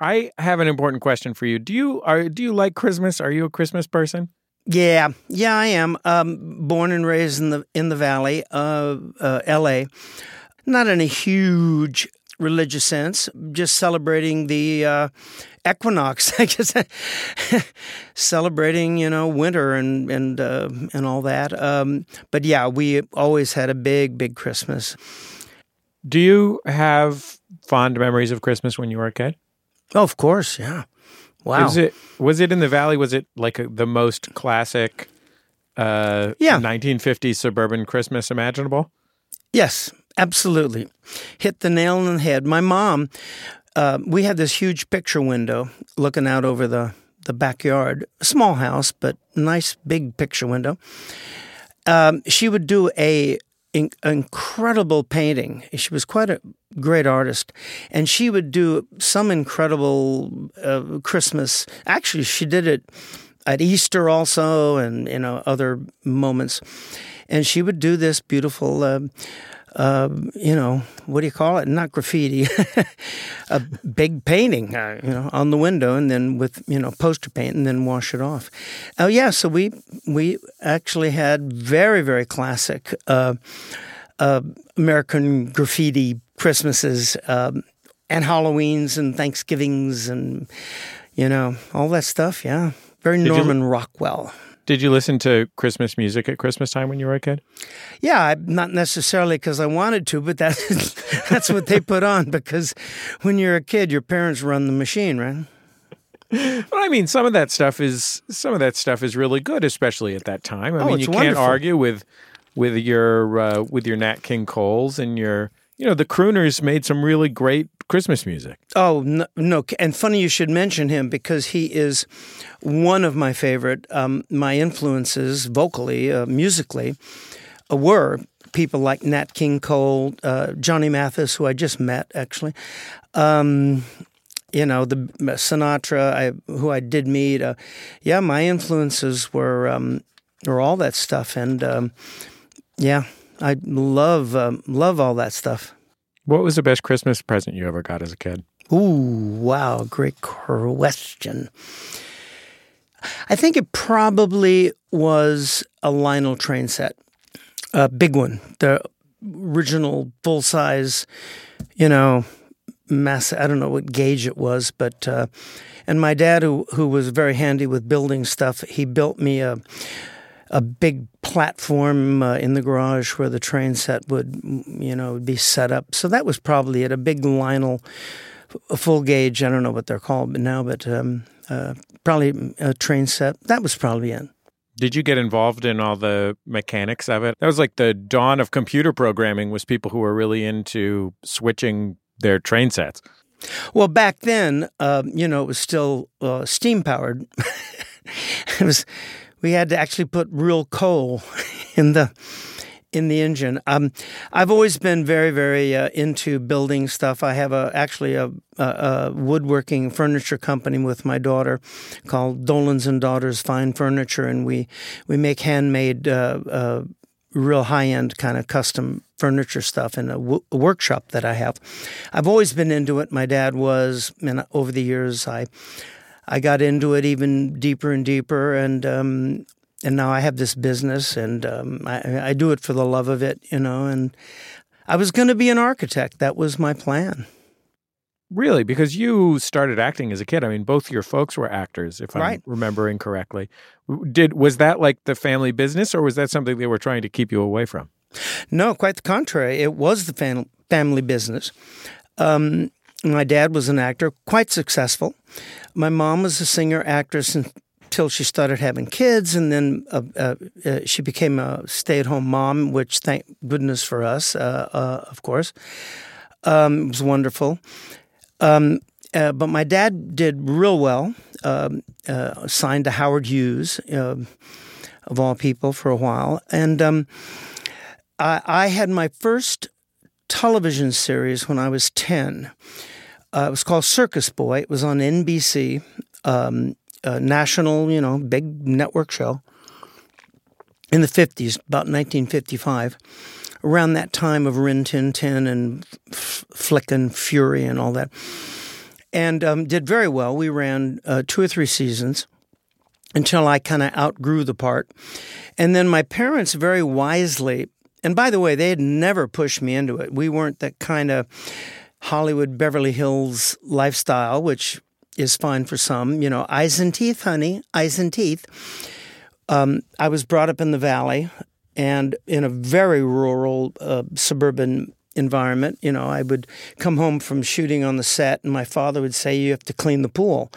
I have an important question for you. Do you are do you like Christmas? Are you a Christmas person? Yeah, yeah, I am. Um, born and raised in the in the Valley, uh, uh, L.A. Not in a huge religious sense, just celebrating the uh, equinox. I guess celebrating, you know, winter and and uh, and all that. Um, but yeah, we always had a big, big Christmas. Do you have fond memories of Christmas when you were a kid? Oh, of course, yeah. Wow. Was it was it in the valley? Was it like a, the most classic uh Yeah. 1950s suburban Christmas imaginable? Yes, absolutely. Hit the nail on the head. My mom, uh, we had this huge picture window looking out over the, the backyard. Small house, but nice big picture window. Um, she would do a in- incredible painting. She was quite a great artist, and she would do some incredible uh, Christmas. Actually, she did it at Easter also, and you know other moments. And she would do this beautiful. Uh, uh, you know, what do you call it? Not graffiti, a big painting, you know, on the window, and then with you know poster paint, and then wash it off. Oh yeah, so we we actually had very very classic uh, uh, American graffiti Christmases um, and Halloweens and Thanksgivings and you know all that stuff. Yeah, very Norman Rockwell. Did you listen to Christmas music at Christmas time when you were a kid? Yeah, not necessarily because I wanted to, but that's that's what they put on. Because when you're a kid, your parents run the machine, right? Well, I mean, some of that stuff is some of that stuff is really good, especially at that time. I Oh, mean, you can't argue with with your uh, with your Nat King Coles and your you know the crooners made some really great Christmas music. Oh no, no! And funny you should mention him because he is one of my favorite. Um, my influences vocally, uh, musically, uh, were people like Nat King Cole, uh, Johnny Mathis, who I just met actually. Um, you know the Sinatra, I, who I did meet. Uh, yeah, my influences were um, were all that stuff, and um, yeah, I love um, love all that stuff. What was the best Christmas present you ever got as a kid? Ooh, wow, great question. I think it probably was a Lionel train set, a big one, the original full size, you know, mass. I don't know what gauge it was, but uh, and my dad, who who was very handy with building stuff, he built me a a big platform uh, in the garage where the train set would, you know, be set up. So that was probably it. A big Lionel, a full gauge. I don't know what they're called now, but um, uh, probably a train set. That was probably it. Did you get involved in all the mechanics of it? That was like the dawn of computer programming was people who were really into switching their train sets. Well, back then, um, you know, it was still uh, steam powered. it was we had to actually put real coal in the in the engine. Um, I've always been very, very uh, into building stuff. I have a actually a, a, a woodworking furniture company with my daughter called Dolenz and Daughters Fine Furniture, and we we make handmade. Uh, uh, Real high end kind of custom furniture stuff in a, w- a workshop that I have. I've always been into it. My dad was, and over the years, I I got into it even deeper and deeper, and um, and now I have this business, and um, I, I do it for the love of it, you know. And I was going to be an architect. That was my plan. Really? Because you started acting as a kid. I mean, both your folks were actors, if I'm remembering correctly. Did was that like the family business, or was that something they were trying to keep you away from? No, quite the contrary. It was the fam- family business. Um, my dad was an actor, quite successful. My mom was a singer actress until she started having kids, and then uh, uh, uh, she became a stay-at-home mom, which thank goodness for us, uh, uh, of course. Um, it was wonderful. Um, but my dad did real well. Um, signed to Howard Hughes, uh, of all people, for a while, and um, I, I had my first television series when I was ten. Uh, it was called Circus Boy. It was on NBC, um, national, you know, big network show in the fifties, about 1955 around that time of Rin Tin Tin and F- Flick and Fury and all that. And um, did very well. We ran uh, two or three seasons until I kind of outgrew the part. And then my parents very wisely, and by the way, they had never pushed me into it. We weren't that kind of Hollywood Beverly Hills lifestyle, which is fine for some. You know, eyes and teeth, honey, eyes and teeth. Um, I was brought up in the valley and in a very rural uh, suburban environment. You know, I would come home from shooting on the set, and my father would say, "You have to clean the pool."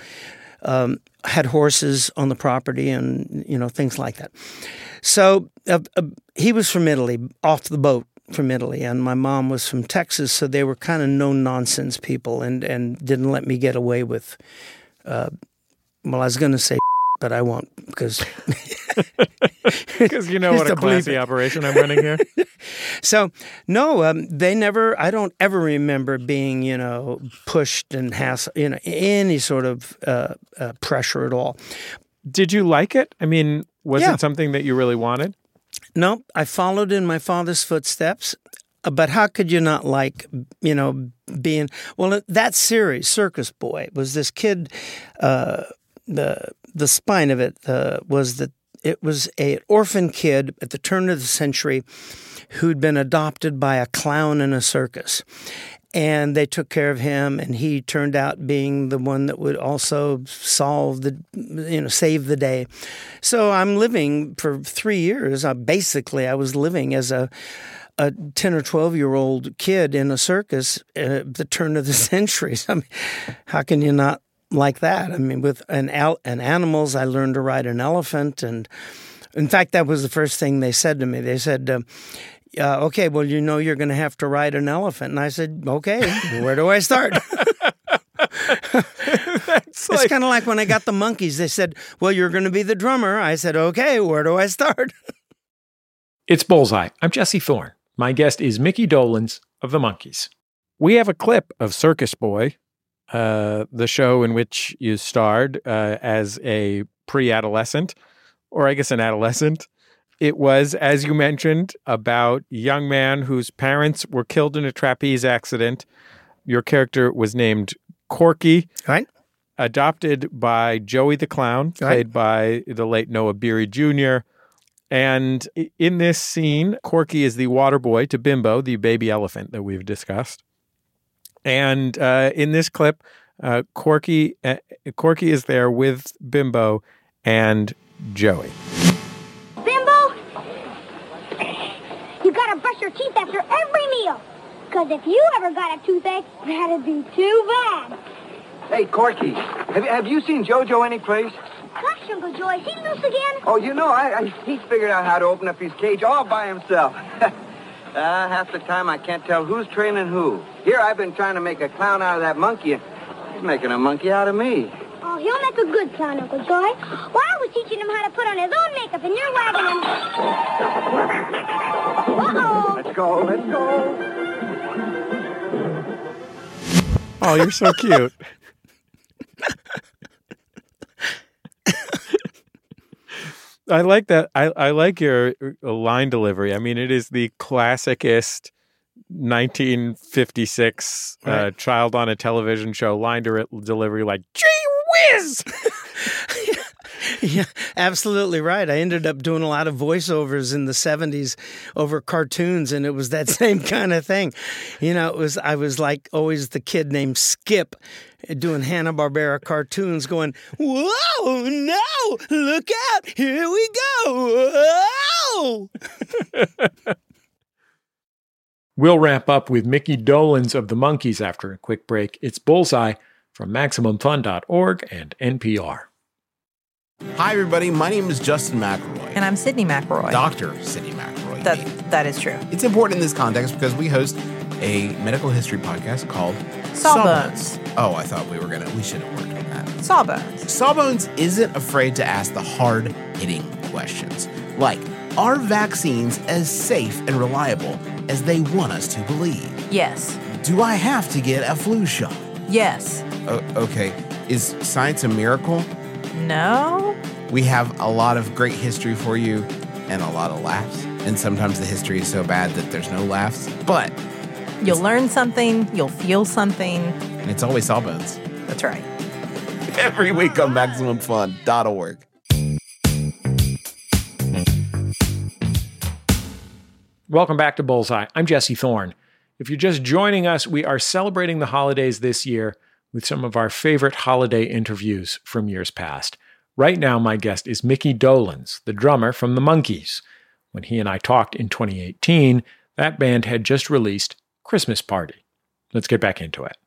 Um, had horses on the property, and you know things like that. So uh, uh, he was from Italy, off the boat from Italy, and my mom was from Texas. So they were kind of no nonsense people, and and didn't let me get away with. Uh, well, I was going to say, but I won't because Because you know what a classy operation I'm running here. So no, um, they never. I don't ever remember being, you know, pushed and hassle, you know, any sort of uh, uh, pressure at all. Did you like it? I mean, was Yeah. it something that you really wanted? No, I followed in my father's footsteps. uh, But how could you not like, you know, being well? That series, Circus Boy, was this kid. Uh, the the spine of it uh, was that it was a orphan kid at the turn of the century who'd been adopted by a clown in a circus. And they took care of him, and he turned out being the one that would also solve the, you know, save the day. So I'm living for three years. I, basically, I was living as a a 10 or 12 year old kid in a circus at the turn of the century. I mean, how can you not like that? I mean, with an, al- and animals, I learned to ride an elephant. And in fact, that was the first thing they said to me. They said, uh, uh, okay, well, you know, you're going to have to ride an elephant. And I said, okay, where do I start? It's it's kind of like when I got the Monkees. They said, well, you're going to be the drummer. I said, okay, where do I start? It's Bullseye. I'm Jesse Thorn. My guest is Mickey Dolenz of the Monkees. We have a clip of Circus Boy, uh, the show in which you starred uh, as a pre adolescent, or I guess an adolescent. It was, as you mentioned, about a young man whose parents were killed in a trapeze accident. Your character was named Corky, Right? adopted by Joey the Clown, played by the late Noah Beery Jr. And in this scene, Corky is the water boy to Bimbo, the baby elephant that we've discussed. And uh, in this clip, uh, Corky uh, Corky is there with Bimbo and Joey. Your teeth after every meal. Because if you ever got a toothache, that'd be too bad. Hey, Corky, have, have you seen JoJo anyplace? Gosh, Uncle Joe, is he loose again? Oh, you know, I, I he's figured out how to open up his cage all by himself. uh, half the time I can't tell who's training who. Here I've been trying to make a clown out of that monkey, and he's making a monkey out of me. Oh, he'll make a good clown, Uncle Joy. Well, I was teaching him how to put on his own makeup, and you're wagging him. Oh, you're so cute. I like that. I, I like your uh, line delivery. I mean, it is the classicest 1956 uh, child on a television show line de- delivery, like, gee whiz! Yeah, absolutely right. I ended up doing a lot of voiceovers in the 70s over cartoons and it was that same kind of thing. You know, it was I was like always the kid named Skip eh, doing Hanna-Barbera cartoons going, "Whoa, no! Look out. Here we go." Whoa! We'll wrap up with Mickey Dolenz of the Monkees after a quick break. It's Bullseye from MaximumFun.org and NPR. Hi, everybody. My name is Justin McElroy. And I'm Sydnee McElroy. Dr. Sydnee McElroy. That, that is true. It's important in this context because we host a medical history podcast called Sawbones. Oh, I thought we were going to, we should have worked on that. Sawbones. Sawbones isn't afraid to ask the hard hitting questions like Are vaccines as safe and reliable as they want us to believe? Yes. Do I have to get a flu shot? Yes. O- okay. Is science a miracle? No. We have a lot of great history for you and a lot of laughs. And sometimes the history is so bad that there's no laughs. But You'll learn something, you'll feel something. and it's always Sawbones. That's right. Every week on MaximumFun.org. Welcome back to Bullseye. I'm Jesse Thorn. If you're just joining us, we are celebrating the holidays this year with some of our favorite holiday interviews from years past. Right now, my guest is Mickey Dolenz, the drummer from the Monkees. When he and I talked in 2018, that band had just released Christmas Party. Let's get back into it.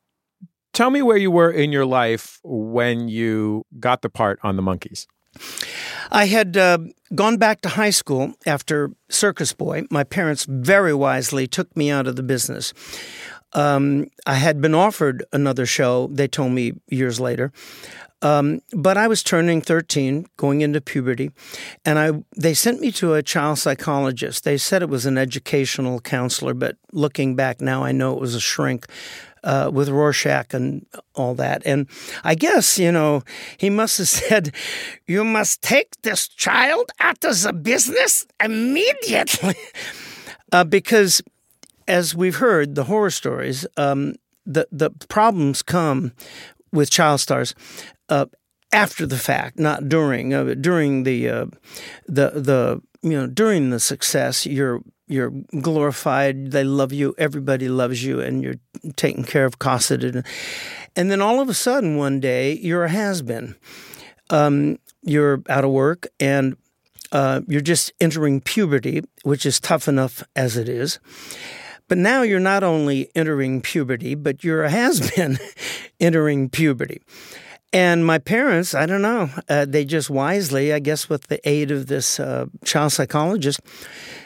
Tell me where you were in your life when you got the part on the Monkees. I had uh, gone back to high school after Circus Boy. My parents very wisely took me out of the business. Um, I had been offered another show, they told me years later. Um, but I was turning 13, going into puberty, and I they sent me to a child psychologist. They said it was an educational counselor, but looking back now, I know it was a shrink uh, with Rorschach and all that. And I guess, you know, he must have said, You must take this child out of the business immediately. uh, because, as we've heard, the horror stories, um, the, the problems come with child stars. Uh, after the fact, not during. Uh, during the uh, the the you know during the success, you're you're glorified. They love you. Everybody loves you, and you're taken care of, cosseted, and then all of a sudden one day you're a has been. Um, you're out of work, and uh, you're just entering puberty, which is tough enough as it is. But now you're not only entering puberty, but you're a has been entering puberty. And my parents, I don't know, uh, they just wisely, I guess with the aid of this uh, child psychologist,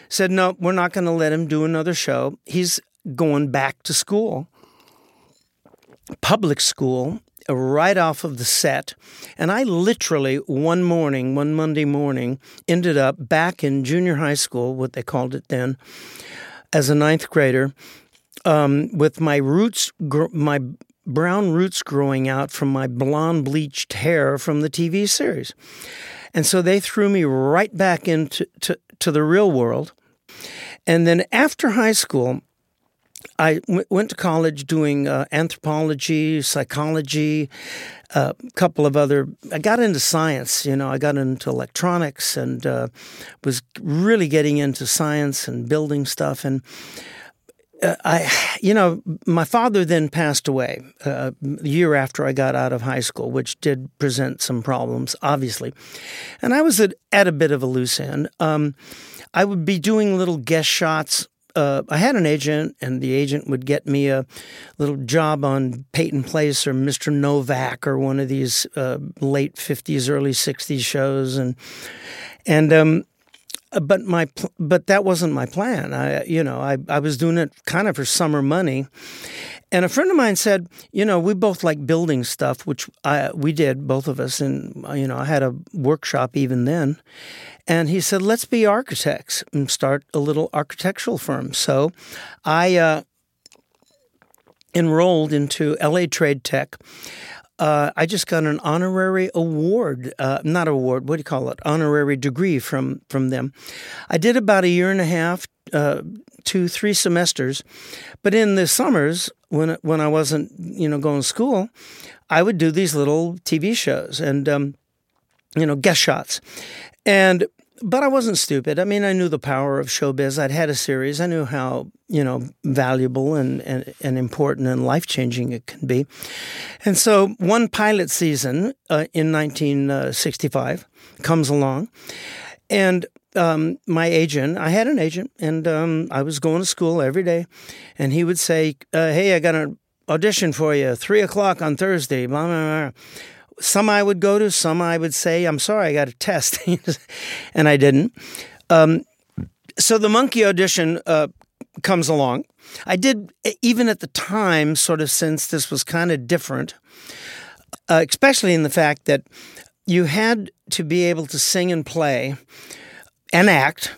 said, no, we're not going to let him do another show. He's going back to school, public school, right off of the set. And I literally, one morning, one Monday morning, ended up back in junior high school, what they called it then, as a ninth grader, um, with my roots, gr- my brown roots growing out from my blonde bleached hair from the TV series. And so they threw me right back into to, to the real world. And then after high school, I w- went to college doing uh, anthropology, psychology, a couple of other. I got into science. You know, I got into electronics and uh, was really getting into science and building stuff. And uh, I, you know, my father then passed away uh, a year after I got out of high school, which did present some problems, obviously. And I was at, at a bit of a loose end. Um, I would be doing little guest shots. Uh, I had an agent, and the agent would get me a little job on Peyton Place or Mr. Novak or one of these uh, late '50s, early '60s shows, and and um, but my but that wasn't my plan. I you know I I was doing it kind of for summer money, and a friend of mine said, you know, we both like building stuff, which I we did both of us, and you know I had a workshop even then, And he said, let's be architects and start a little architectural firm. So I uh, enrolled into LA Trade Tech. Uh, I just got an honorary award, uh, not award, what do you call it? Honorary degree from from them. I did about a year and a half, uh, two, three semesters, but in the summers when when I wasn't, you know, going to school, I would do these little TV shows and, um, you know, guest shots, and but I wasn't stupid. I mean, I knew the power of showbiz. I'd had a series. I knew how you know valuable and and, and important and life changing it can be. And so, one pilot season uh, in 1965 comes along, and um, my agent, I had an agent, and um, I was going to school every day, and he would say, uh, "Hey, I got an audition for you, three o'clock on Thursday." Blah blah blah some I would go to, some I would say, I'm sorry, I got a test. and I didn't. Um, so the Monkee audition uh, comes along. I did, even at the time, sort of since this was kind of different, uh, especially in the fact that you had to be able to sing and play and act.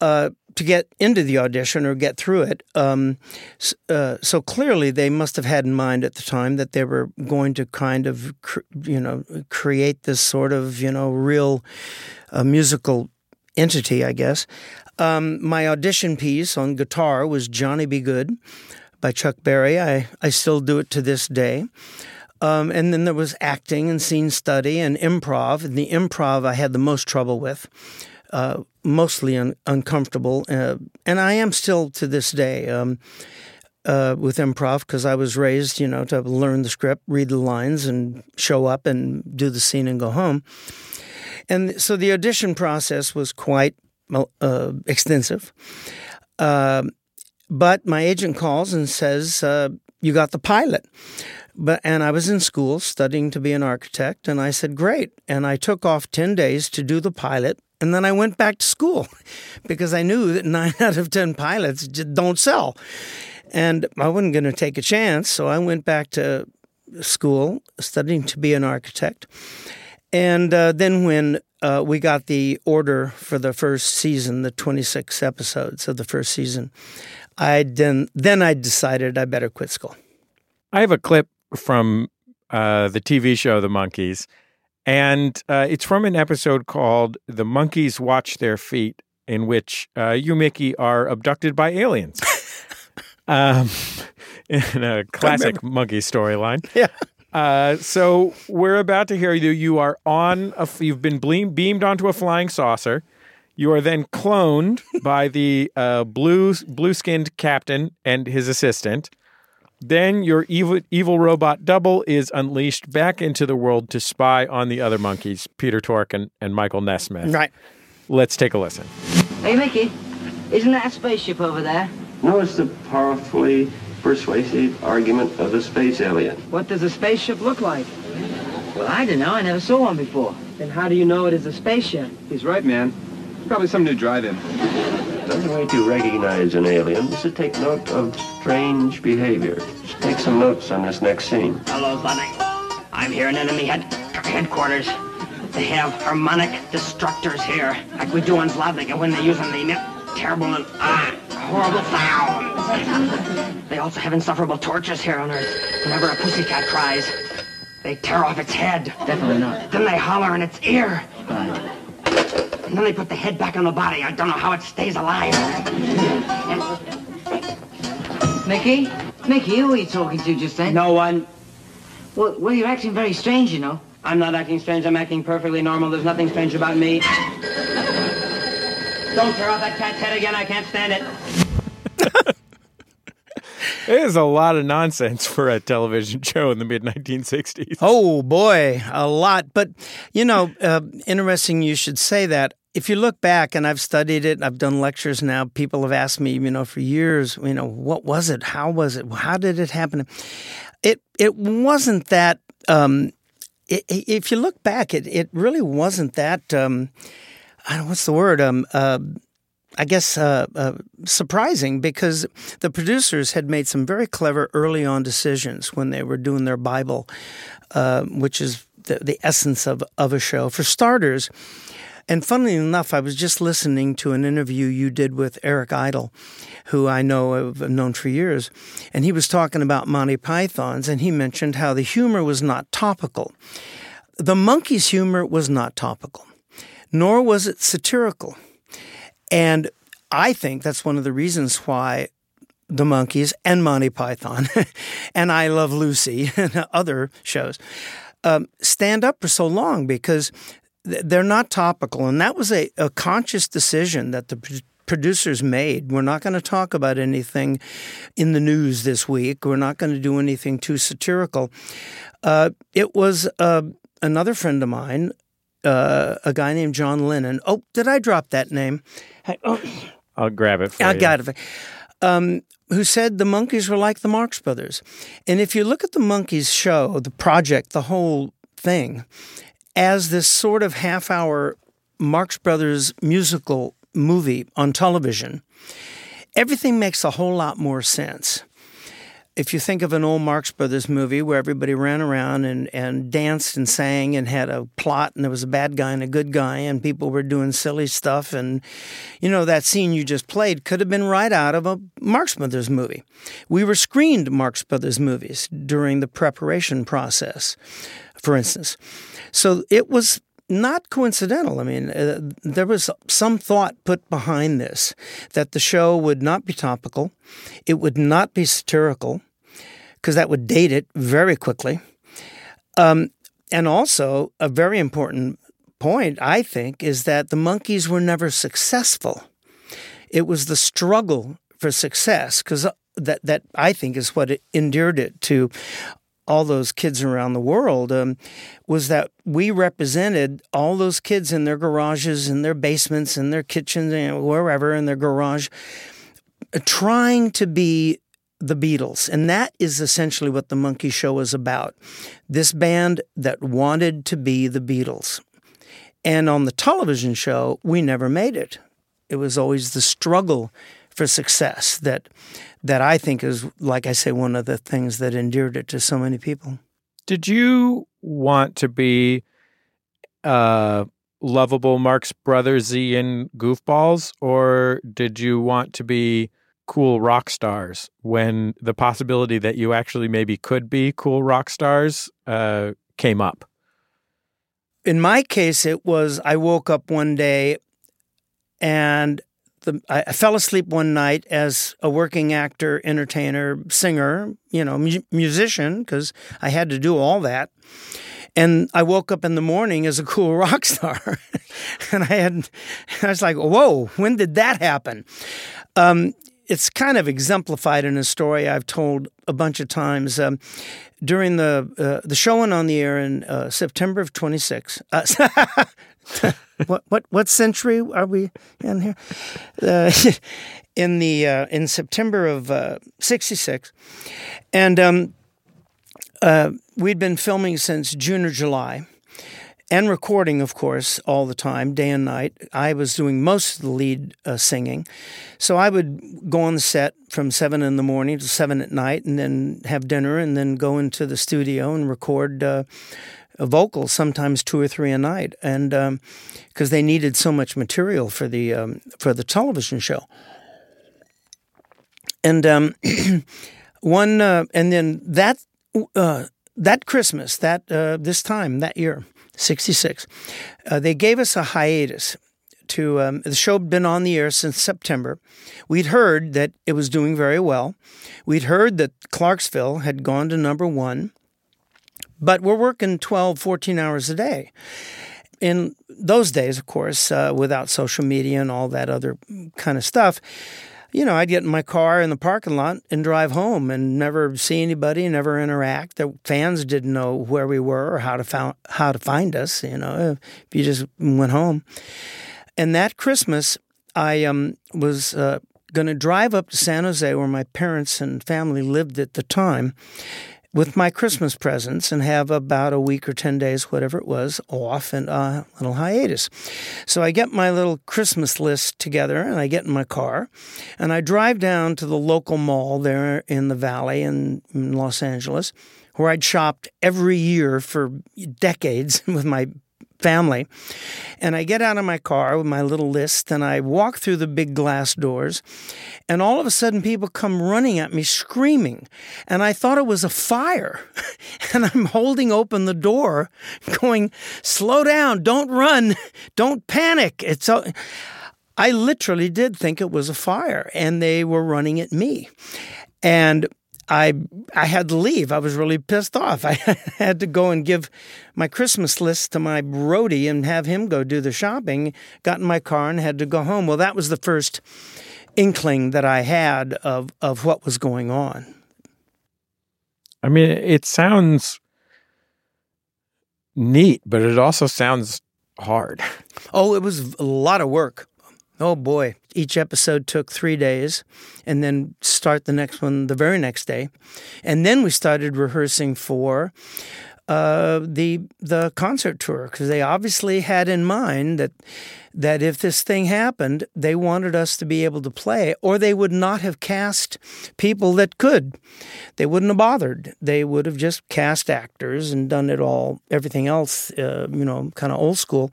Uh, to get into the audition or get through it. Um, uh, so clearly, they must have had in mind at the time that they were going to kind of, you know, create this sort of, you know, real uh, musical entity, I guess. Um, my audition piece on guitar was Johnny B. Goode by Chuck Berry. I, I still do it to this day. Um, and then there was acting and scene study and improv. And the improv I had the most trouble with uh, mostly un- uncomfortable, uh, and I am still to this day um, uh, with improv because I was raised, you know, to learn the script, read the lines, and show up and do the scene and go home. And so the audition process was quite uh, extensive. Um, but my agent calls and says, uh, "You got the pilot." But and I was in school studying to be an architect, and I said, "Great!" And I took off ten days to do the pilot, and then I went back to school because I knew that nine out of 10 pilots don't sell. And I wasn't going to take a chance. So I went back to school studying to be an architect. And uh, then when uh, we got the order for the first season, the 26 episodes of the first season, I then then I decided I better quit school. I have a clip from uh, the TV show The Monkees and uh, it's from an episode called The Monkees Watch Their Feet, in which uh, you, Mickey, are abducted by aliens. um, in a classic Monkee storyline. Yeah. Uh, so we're about to hear you. You are on a. You've been beamed, beamed onto a flying saucer. You are then cloned by the uh, blue blue skinned captain and his assistant. Then your evil, evil robot double is unleashed back into the world to spy on the other Monkees, Peter Tork and, and Michael Nesmith. Right. Let's take a listen. Hey, Mickey, isn't that a spaceship over there? No, it's the powerfully persuasive argument of the space alien. What does a spaceship look like? Well, I don't know. I never saw one before. Then how do you know it is a spaceship? He's right, man. Probably some new drive-in. Another way to recognize an alien is to take note of strange behavior. Just take some notes on this next scene. Hello, Bunny. I'm here in enemy head headquarters. They have harmonic destructors here, like we do on Zlotnik, when they use them, they emit terrible and ah, horrible sounds. they also have insufferable tortures here on Earth. Whenever a pussycat cries, they tear off its head. Definitely not. Then they holler in its ear. And then they put the head back on the body. I don't know how it stays alive. Mickey? Mickey, who are you talking to just then? No one. Well, well, you're acting very strange, you know. I'm not acting strange. I'm acting perfectly normal. There's nothing strange about me. Don't tear off that cat's head again. I can't stand it. It is a lot of nonsense for a television show in the mid 1960s. Oh boy, a lot. But you know, uh, interesting. You should say that. If you look back, and I've studied it, I've done lectures now. People have asked me, you know, for years, you know, what was it? How was it? How did it happen? It it wasn't that. Um, if you look back, it it really wasn't that. Um, I don't what's the word. Um, uh, I guess uh, uh, surprising because the producers had made some very clever early on decisions when they were doing their Bible, uh, which is the, the essence of, of a show. For starters, And funnily enough, I was just listening to an interview you did with Eric Idle, who I know have known for years, and he was talking about Monty Python's, and he mentioned how the humor was not topical. The Monkees' humor was not topical, nor was it satirical. And I think that's one of the reasons why the Monkees and Monty Python and I Love Lucy and other shows um, stand up for so long because they're not topical. And that was a, a conscious decision that the producers made. We're not going to talk about anything in the news this week. We're not going to do anything too satirical. Uh, it was uh, another friend of mine, uh, a guy named John Lennon. Oh, did I drop that name? I, oh, I'll grab it for I you. got it. Um, who said the Monkees were like the Marx Brothers. And if you look at the Monkees show, the project, the whole thing, as this sort of half hour Marx Brothers musical movie on television, everything makes a whole lot more sense. If you think of an old Marx Brothers movie where everybody ran around and, and danced and sang and had a plot and there was a bad guy and a good guy and people were doing silly stuff and you know that scene you just played could have been right out of a Marx Brothers movie. We were screened Marx Brothers movies during the preparation process, for instance. So it was not coincidental. I mean, uh, there was some thought put behind this that the show would not be topical, it would not be satirical, because that would date it very quickly. Um, and also, a very important point, I think, is that the Monkees were never successful. It was the struggle for success, because that, that I think is what endeared it to all those kids around the world um, was that we represented all those kids in their garages, in their basements, in their kitchens, you know, wherever in their garage, uh, trying to be the Beatles. And that is essentially what the Monkee Show is about. This band that wanted to be the Beatles. And on the television show, we never made it. It was always the struggle for success that that I think is, like I say, one of the things that endeared it to so many people. Did you want to be uh, lovable Marx Brothersian goofballs, or did you want to be cool rock stars when the possibility that you actually maybe could be cool rock stars uh, came up? In my case, it was I woke up one day and the, I fell asleep one night as a working actor, entertainer, singer, you know, mu- musician, because I had to do all that. And I woke up in the morning as a cool rock star, and I had, I was like, "Whoa, when did that happen?" Um, it's kind of exemplified in a story I've told a bunch of times. Um, during the uh, the show went on the air in uh, September of 26. Uh, what what what century are we in here? Uh, in the uh, in September of uh, '66, and um, uh, we'd been filming since June or July, and recording, of course, all the time, day and night. I was doing most of the lead uh, singing, so I would go on the set from seven in the morning to seven at night, and then have dinner, and then go into the studio and record uh, vocals, sometimes two or three a night, and because they needed so much material for the um, for the television show. And um, one, uh, and then that uh, that Christmas, that uh, this time that year, sixty six, uh, they gave us a hiatus. To um, the show had been on the air since September. We'd heard that it was doing very well. We'd heard that Clarksville had gone to number one but we're working 12, 14 hours a day. In those days, of course, uh, without social media and all that other kind of stuff, you know, I'd get in my car in the parking lot and drive home and never see anybody, never interact. The fans didn't know where we were or how to found, how to find us. You know, if you just went home. And that Christmas, I um, was uh, going to drive up to San Jose, where my parents and family lived at the time, with my Christmas presents and have about a week or 10 days, whatever it was, off and a uh, little hiatus. So I get my little Christmas list together and I get in my car and I drive down to the local mall there in the valley in Los Angeles, where I'd shopped every year for decades with my family. And I get out of my car with my little list and I walk through the big glass doors. And all of a sudden, people come running at me screaming. And I thought it was a fire. and I'm holding open the door, going, Slow down, don't run, don't panic. It's so. I literally did think it was a fire and they were running at me. And I I had to leave. I was really pissed off. I had to go and give my Christmas list to my roadie and have him go do the shopping. Got in my car and had to go home. Well, that was the first inkling that I had of of what was going on. I mean, it sounds neat, but it also sounds hard. Oh, it was a lot of work. Oh boy. Each episode took three days and then start the next one the very next day. And then we started rehearsing for uh, the the concert tour because they obviously had in mind that that if this thing happened, they wanted us to be able to play, or they would not have cast people that could. They wouldn't have bothered. They would have just cast actors and done it all, everything else, uh, you know, kind of old school.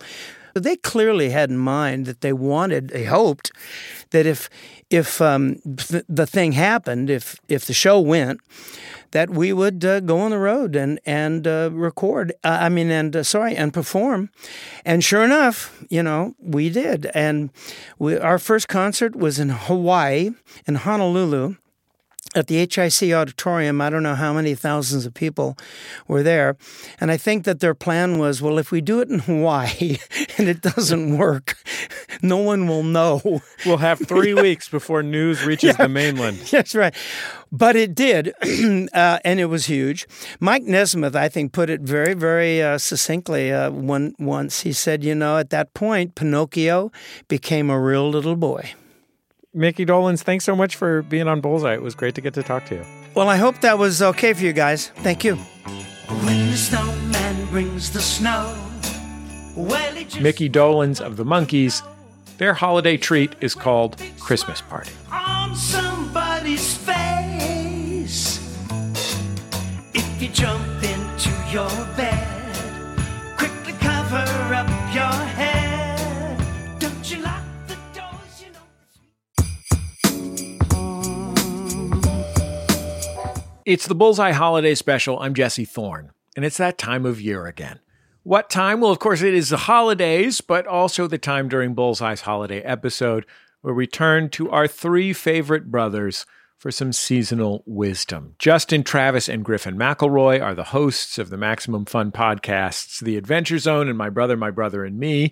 They clearly had in mind that they wanted, they hoped that if if um, th- the thing happened, if if the show went, that we would uh, go on the road and and uh, record. Uh, I mean, and uh, sorry, and perform. And sure enough, you know, we did. And we, our first concert was in Hawaii, in Honolulu at the HIC auditorium, I don't know how many thousands of people were there. And I think that their plan was well, if we do it in Hawaii and it doesn't work, no one will know. We'll have three weeks before news reaches Yeah. the mainland. That's right. But it did, uh, and it was huge. Mike Nesmith, I think, put it very, very uh, succinctly uh, one, once. He said, you know, at that point, Pinocchio became a real little boy. Mickey Dolenz, thanks so much for being on Bullseye. It was great to get to talk to you. Well, I hope that was okay for you guys. Thank you. When the snowman brings the snow, well, it just Mickey Dolenz of the Monkees. Their holiday treat is called Christmas Party. on somebody's face. If you jump into your It's the Bullseye Holiday Special. I'm Jesse Thorn, and it's that time of year again. What time? Well, of course, it is the holidays, but also the time during Bullseye's holiday episode where we turn to our three favorite brothers for some seasonal wisdom. Justin, Travis, and Griffin McElroy are the hosts of the Maximum Fun podcasts, The Adventure Zone and My Brother, My Brother, and Me.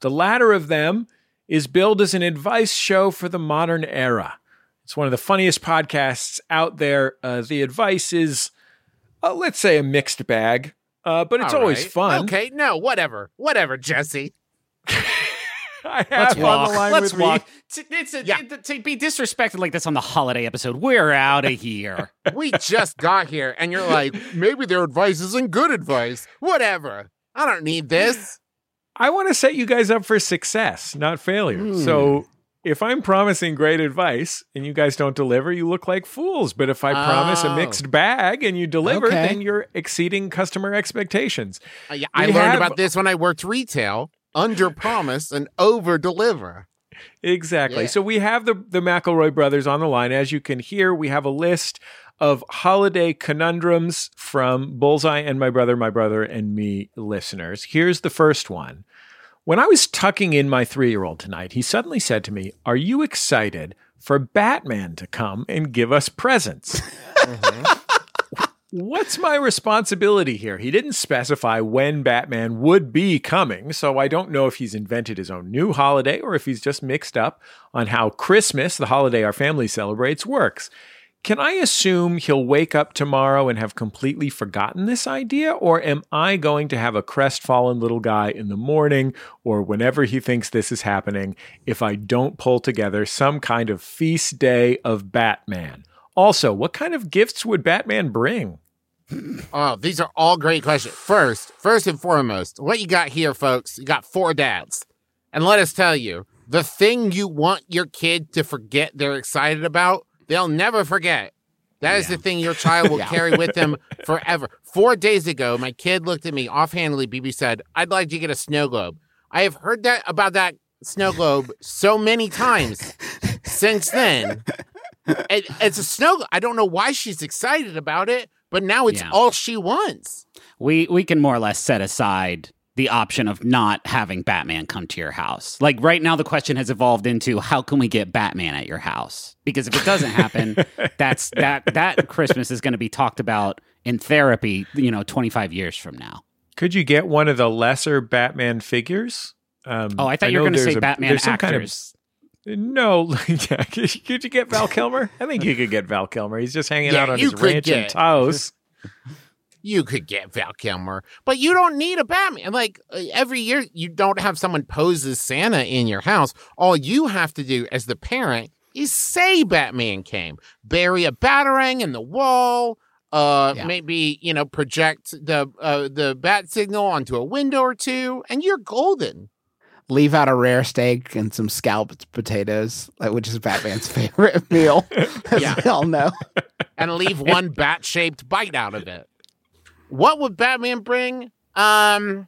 The latter of them is billed as an advice show for the modern era. It's one of the funniest podcasts out there. Uh, the advice is, uh, let's say, a mixed bag, uh, but it's All always right. fun. Okay, no, whatever, whatever, Jesse. I Let's have on walk. the line Let's with walk. me. To, it's a, to, to be disrespected like this on the holiday episode, we're out of here. we just got here, and you're like, maybe their advice isn't good advice. Whatever. I don't need this. I want to set you guys up for success, not failure. Hmm. So if I'm promising great advice and you guys don't deliver, you look like fools. But if I promise a Oh. mixed bag and you deliver, Okay. then you're exceeding customer expectations. Uh, yeah, I We learned about this when I worked retail. Under promise and over deliver. Exactly. Yeah. So we have the the McElroy brothers on the line. As you can hear, we have a list of holiday conundrums from Bullseye and My Brother, My Brother, and Me listeners. Here's the first one. When I was tucking in my three year old tonight, he suddenly said to me, Are you excited for Batman to come and give us presents? What's my responsibility here? He didn't specify when Batman would be coming, so I don't know if he's invented his own new holiday or if he's just mixed up on how Christmas, the holiday our family celebrates, works. Can I assume he'll wake up tomorrow and have completely forgotten this idea? Or am I going to have a crestfallen little guy in the morning or whenever he thinks this is happening if I don't pull together some kind of feast day of Batman? Also, what kind of gifts would Batman bring? Oh, these are all great questions. First, first and foremost, what you got here, folks, you got four dads. And let us tell you, the thing you want your kid to forget they're excited about, they'll never forget. That is the thing your child will Yeah. carry with them forever. Four days ago, my kid looked at me offhandedly. BB said, "I'd like to get a snow globe." I have heard that about that snow globe so many times since then. It, it's a snow. I don't know why she's excited about it, but now it's Yeah. all she wants. we we can more or less set aside the option of not having Batman come to your house. Like right now the question has evolved into how can we get Batman at your house? Because if it doesn't happen, that's that that Christmas is going to be talked about in therapy, you know, 25 years from now. Could you get one of the lesser Batman figures? Um, Oh, I thought you were going to say a- Batman some kind of- actors. no, yeah. Could, could you get Val Kilmer? I think you could get Val Kilmer. He's just hanging Yeah, out on his ranch in get- Taos. You could get Val Kilmer, but you don't need a Batman. Like uh, every year, you don't have someone pose as Santa in your house. All you have to do as the parent is say Batman came, bury a batarang in the wall, uh, maybe you know project the uh, the bat signal onto a window or two, and you're golden. Leave out a rare steak and some scalloped potatoes, like, which is Batman's favorite meal. As Yeah. we all know. and leave one bat shaped bite out of it. What would Batman bring? Um,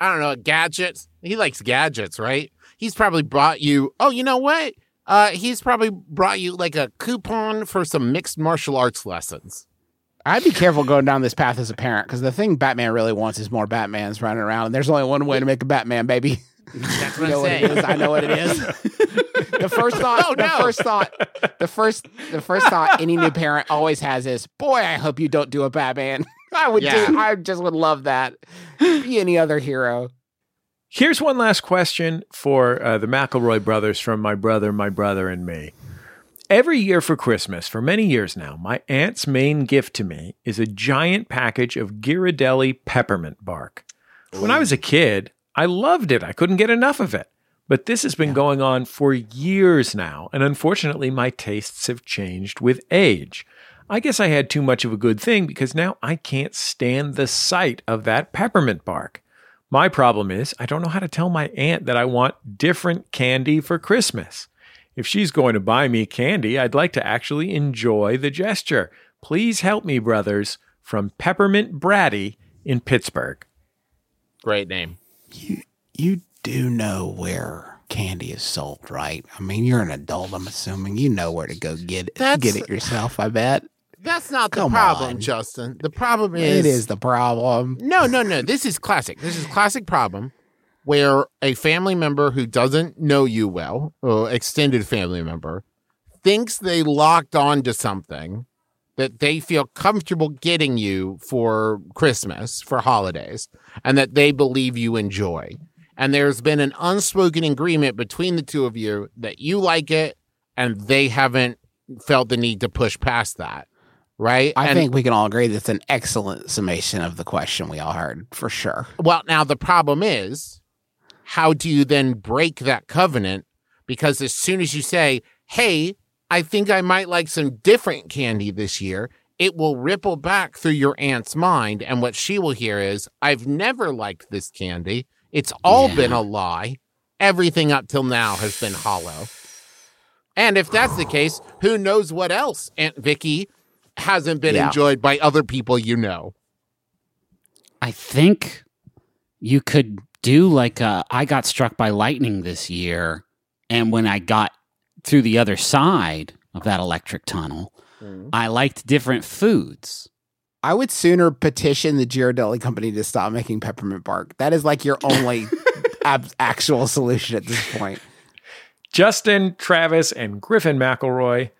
I don't know, gadgets. He likes gadgets, right? He's probably brought you. Oh, you know what? Uh, he's probably brought you like a coupon for some mixed martial arts lessons. I'd be careful going down this path as a parent because the thing Batman really wants is more Batmans running around, and there's only one way to make a Batman, baby. That's You what know I'm what it saying. is. I know what it is. the first thought, Oh, no. the no. first thought, the first, the first thought any new parent always has is, "Boy, I hope you don't do a Batman." I would Yeah. do. I just would love that. Be any other hero. Here's one last question for uh, the McElroy brothers from my brother, my brother, and me. Every year for Christmas, for many years now, my aunt's main gift to me is a giant package of Ghirardelli peppermint bark. When I was a kid, I loved it. I couldn't get enough of it. But this has been going on for years now, and unfortunately, my tastes have changed with age. I guess I had too much of a good thing because now I can't stand the sight of that peppermint bark. My problem is I don't know how to tell my aunt that I want different candy for Christmas. If she's going to buy me candy, I'd like to actually enjoy the gesture. Please help me, brothers, from Peppermint Bratty in Pittsburgh. Great name. You you do know where candy is sold, right? I mean, you're an adult. I'm assuming you know where to go get it. That's- get it yourself. I bet That's not the Come problem, on. Justin. The problem is it is the problem. No, no, no. This is classic. This is classic problem where a family member who doesn't know you well, or extended family member, thinks they locked on to something that they feel comfortable getting you for Christmas, for holidays, and that they believe you enjoy. And there's been an unspoken agreement between the two of you that you like it and they haven't felt the need to push past that. Right? I And- think we can all agree that's an excellent summation of the question we all heard for sure. Well, now the problem is, how do you then break that covenant? Because as soon as you say, hey, I think I might like some different candy this year, it will ripple back through your aunt's mind. And what she will hear is, I've never liked this candy. It's all been a lie. Everything up till now has been hollow. And if that's the case, who knows what else, Aunt Vicky, hasn't been Yeah. enjoyed by other people you know? I think you could do like a, I got struck by lightning this year, and when I got through the other side of that electric tunnel, mm-hmm. I liked different foods. I would sooner petition the Ghirardelli company to stop making peppermint bark. That is like your only ab- actual solution at this point. Justin, Travis, and Griffin McElroy.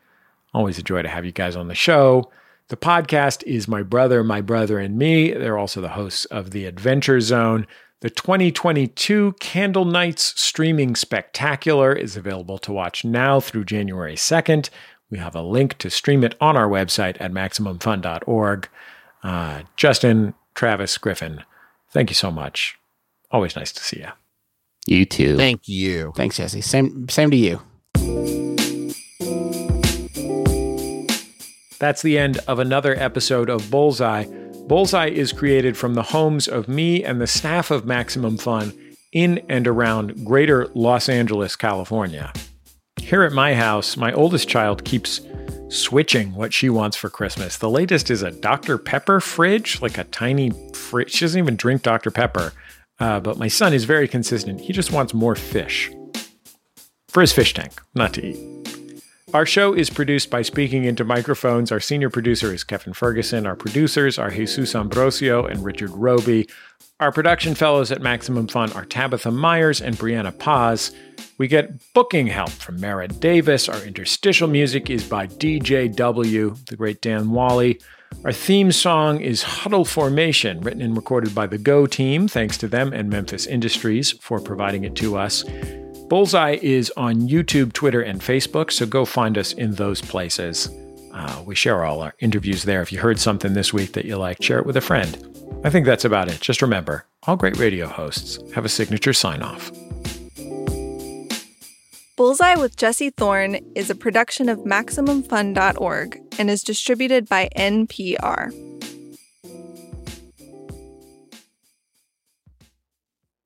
Always a joy to have you guys on the show. The podcast is My Brother, My Brother, and Me. They're also the hosts of The Adventure Zone. The 2022 Candlenights Streaming Spectacular is available to watch now through January 2nd. We have a link to stream it on our website at MaximumFun.org. Uh, Justin, Travis, Griffin, thank you so much. Always nice to see you. You too. Thank you. Thanks, Jesse. Same same to you. That's the end of another episode of Bullseye. Bullseye is created from the homes of me and the staff of Maximum Fun in and around greater Los Angeles, California. Here at my house, my oldest child keeps switching what she wants for Christmas. The latest is a Dr. Pepper fridge, like a tiny fridge. She doesn't even drink Dr. Pepper. Uh, but my son is very consistent. He just wants more fish for his fish tank, not to eat. Our show is produced by Speaking Into Microphones. Our senior producer is Kevin Ferguson. Our producers are Jesus Ambrosio and Richard Robey. Our production fellows at Maximum Fun are Tabitha Myers and Brianna Paz. We get booking help from Merritt Davis. Our interstitial music is by DJW, the great Dan Wally. Our theme song is Huddle Formation, written and recorded by the Go team. Thanks to them and Memphis Industries for providing it to us. Bullseye is on YouTube, Twitter, and Facebook, so go find us in those places. Uh, we share all our interviews there. If you heard something this week that you liked, share it with a friend. I think that's about it. Just remember all great radio hosts have a signature sign off. Bullseye with Jesse Thorn is a production of MaximumFun.org and is distributed by NPR.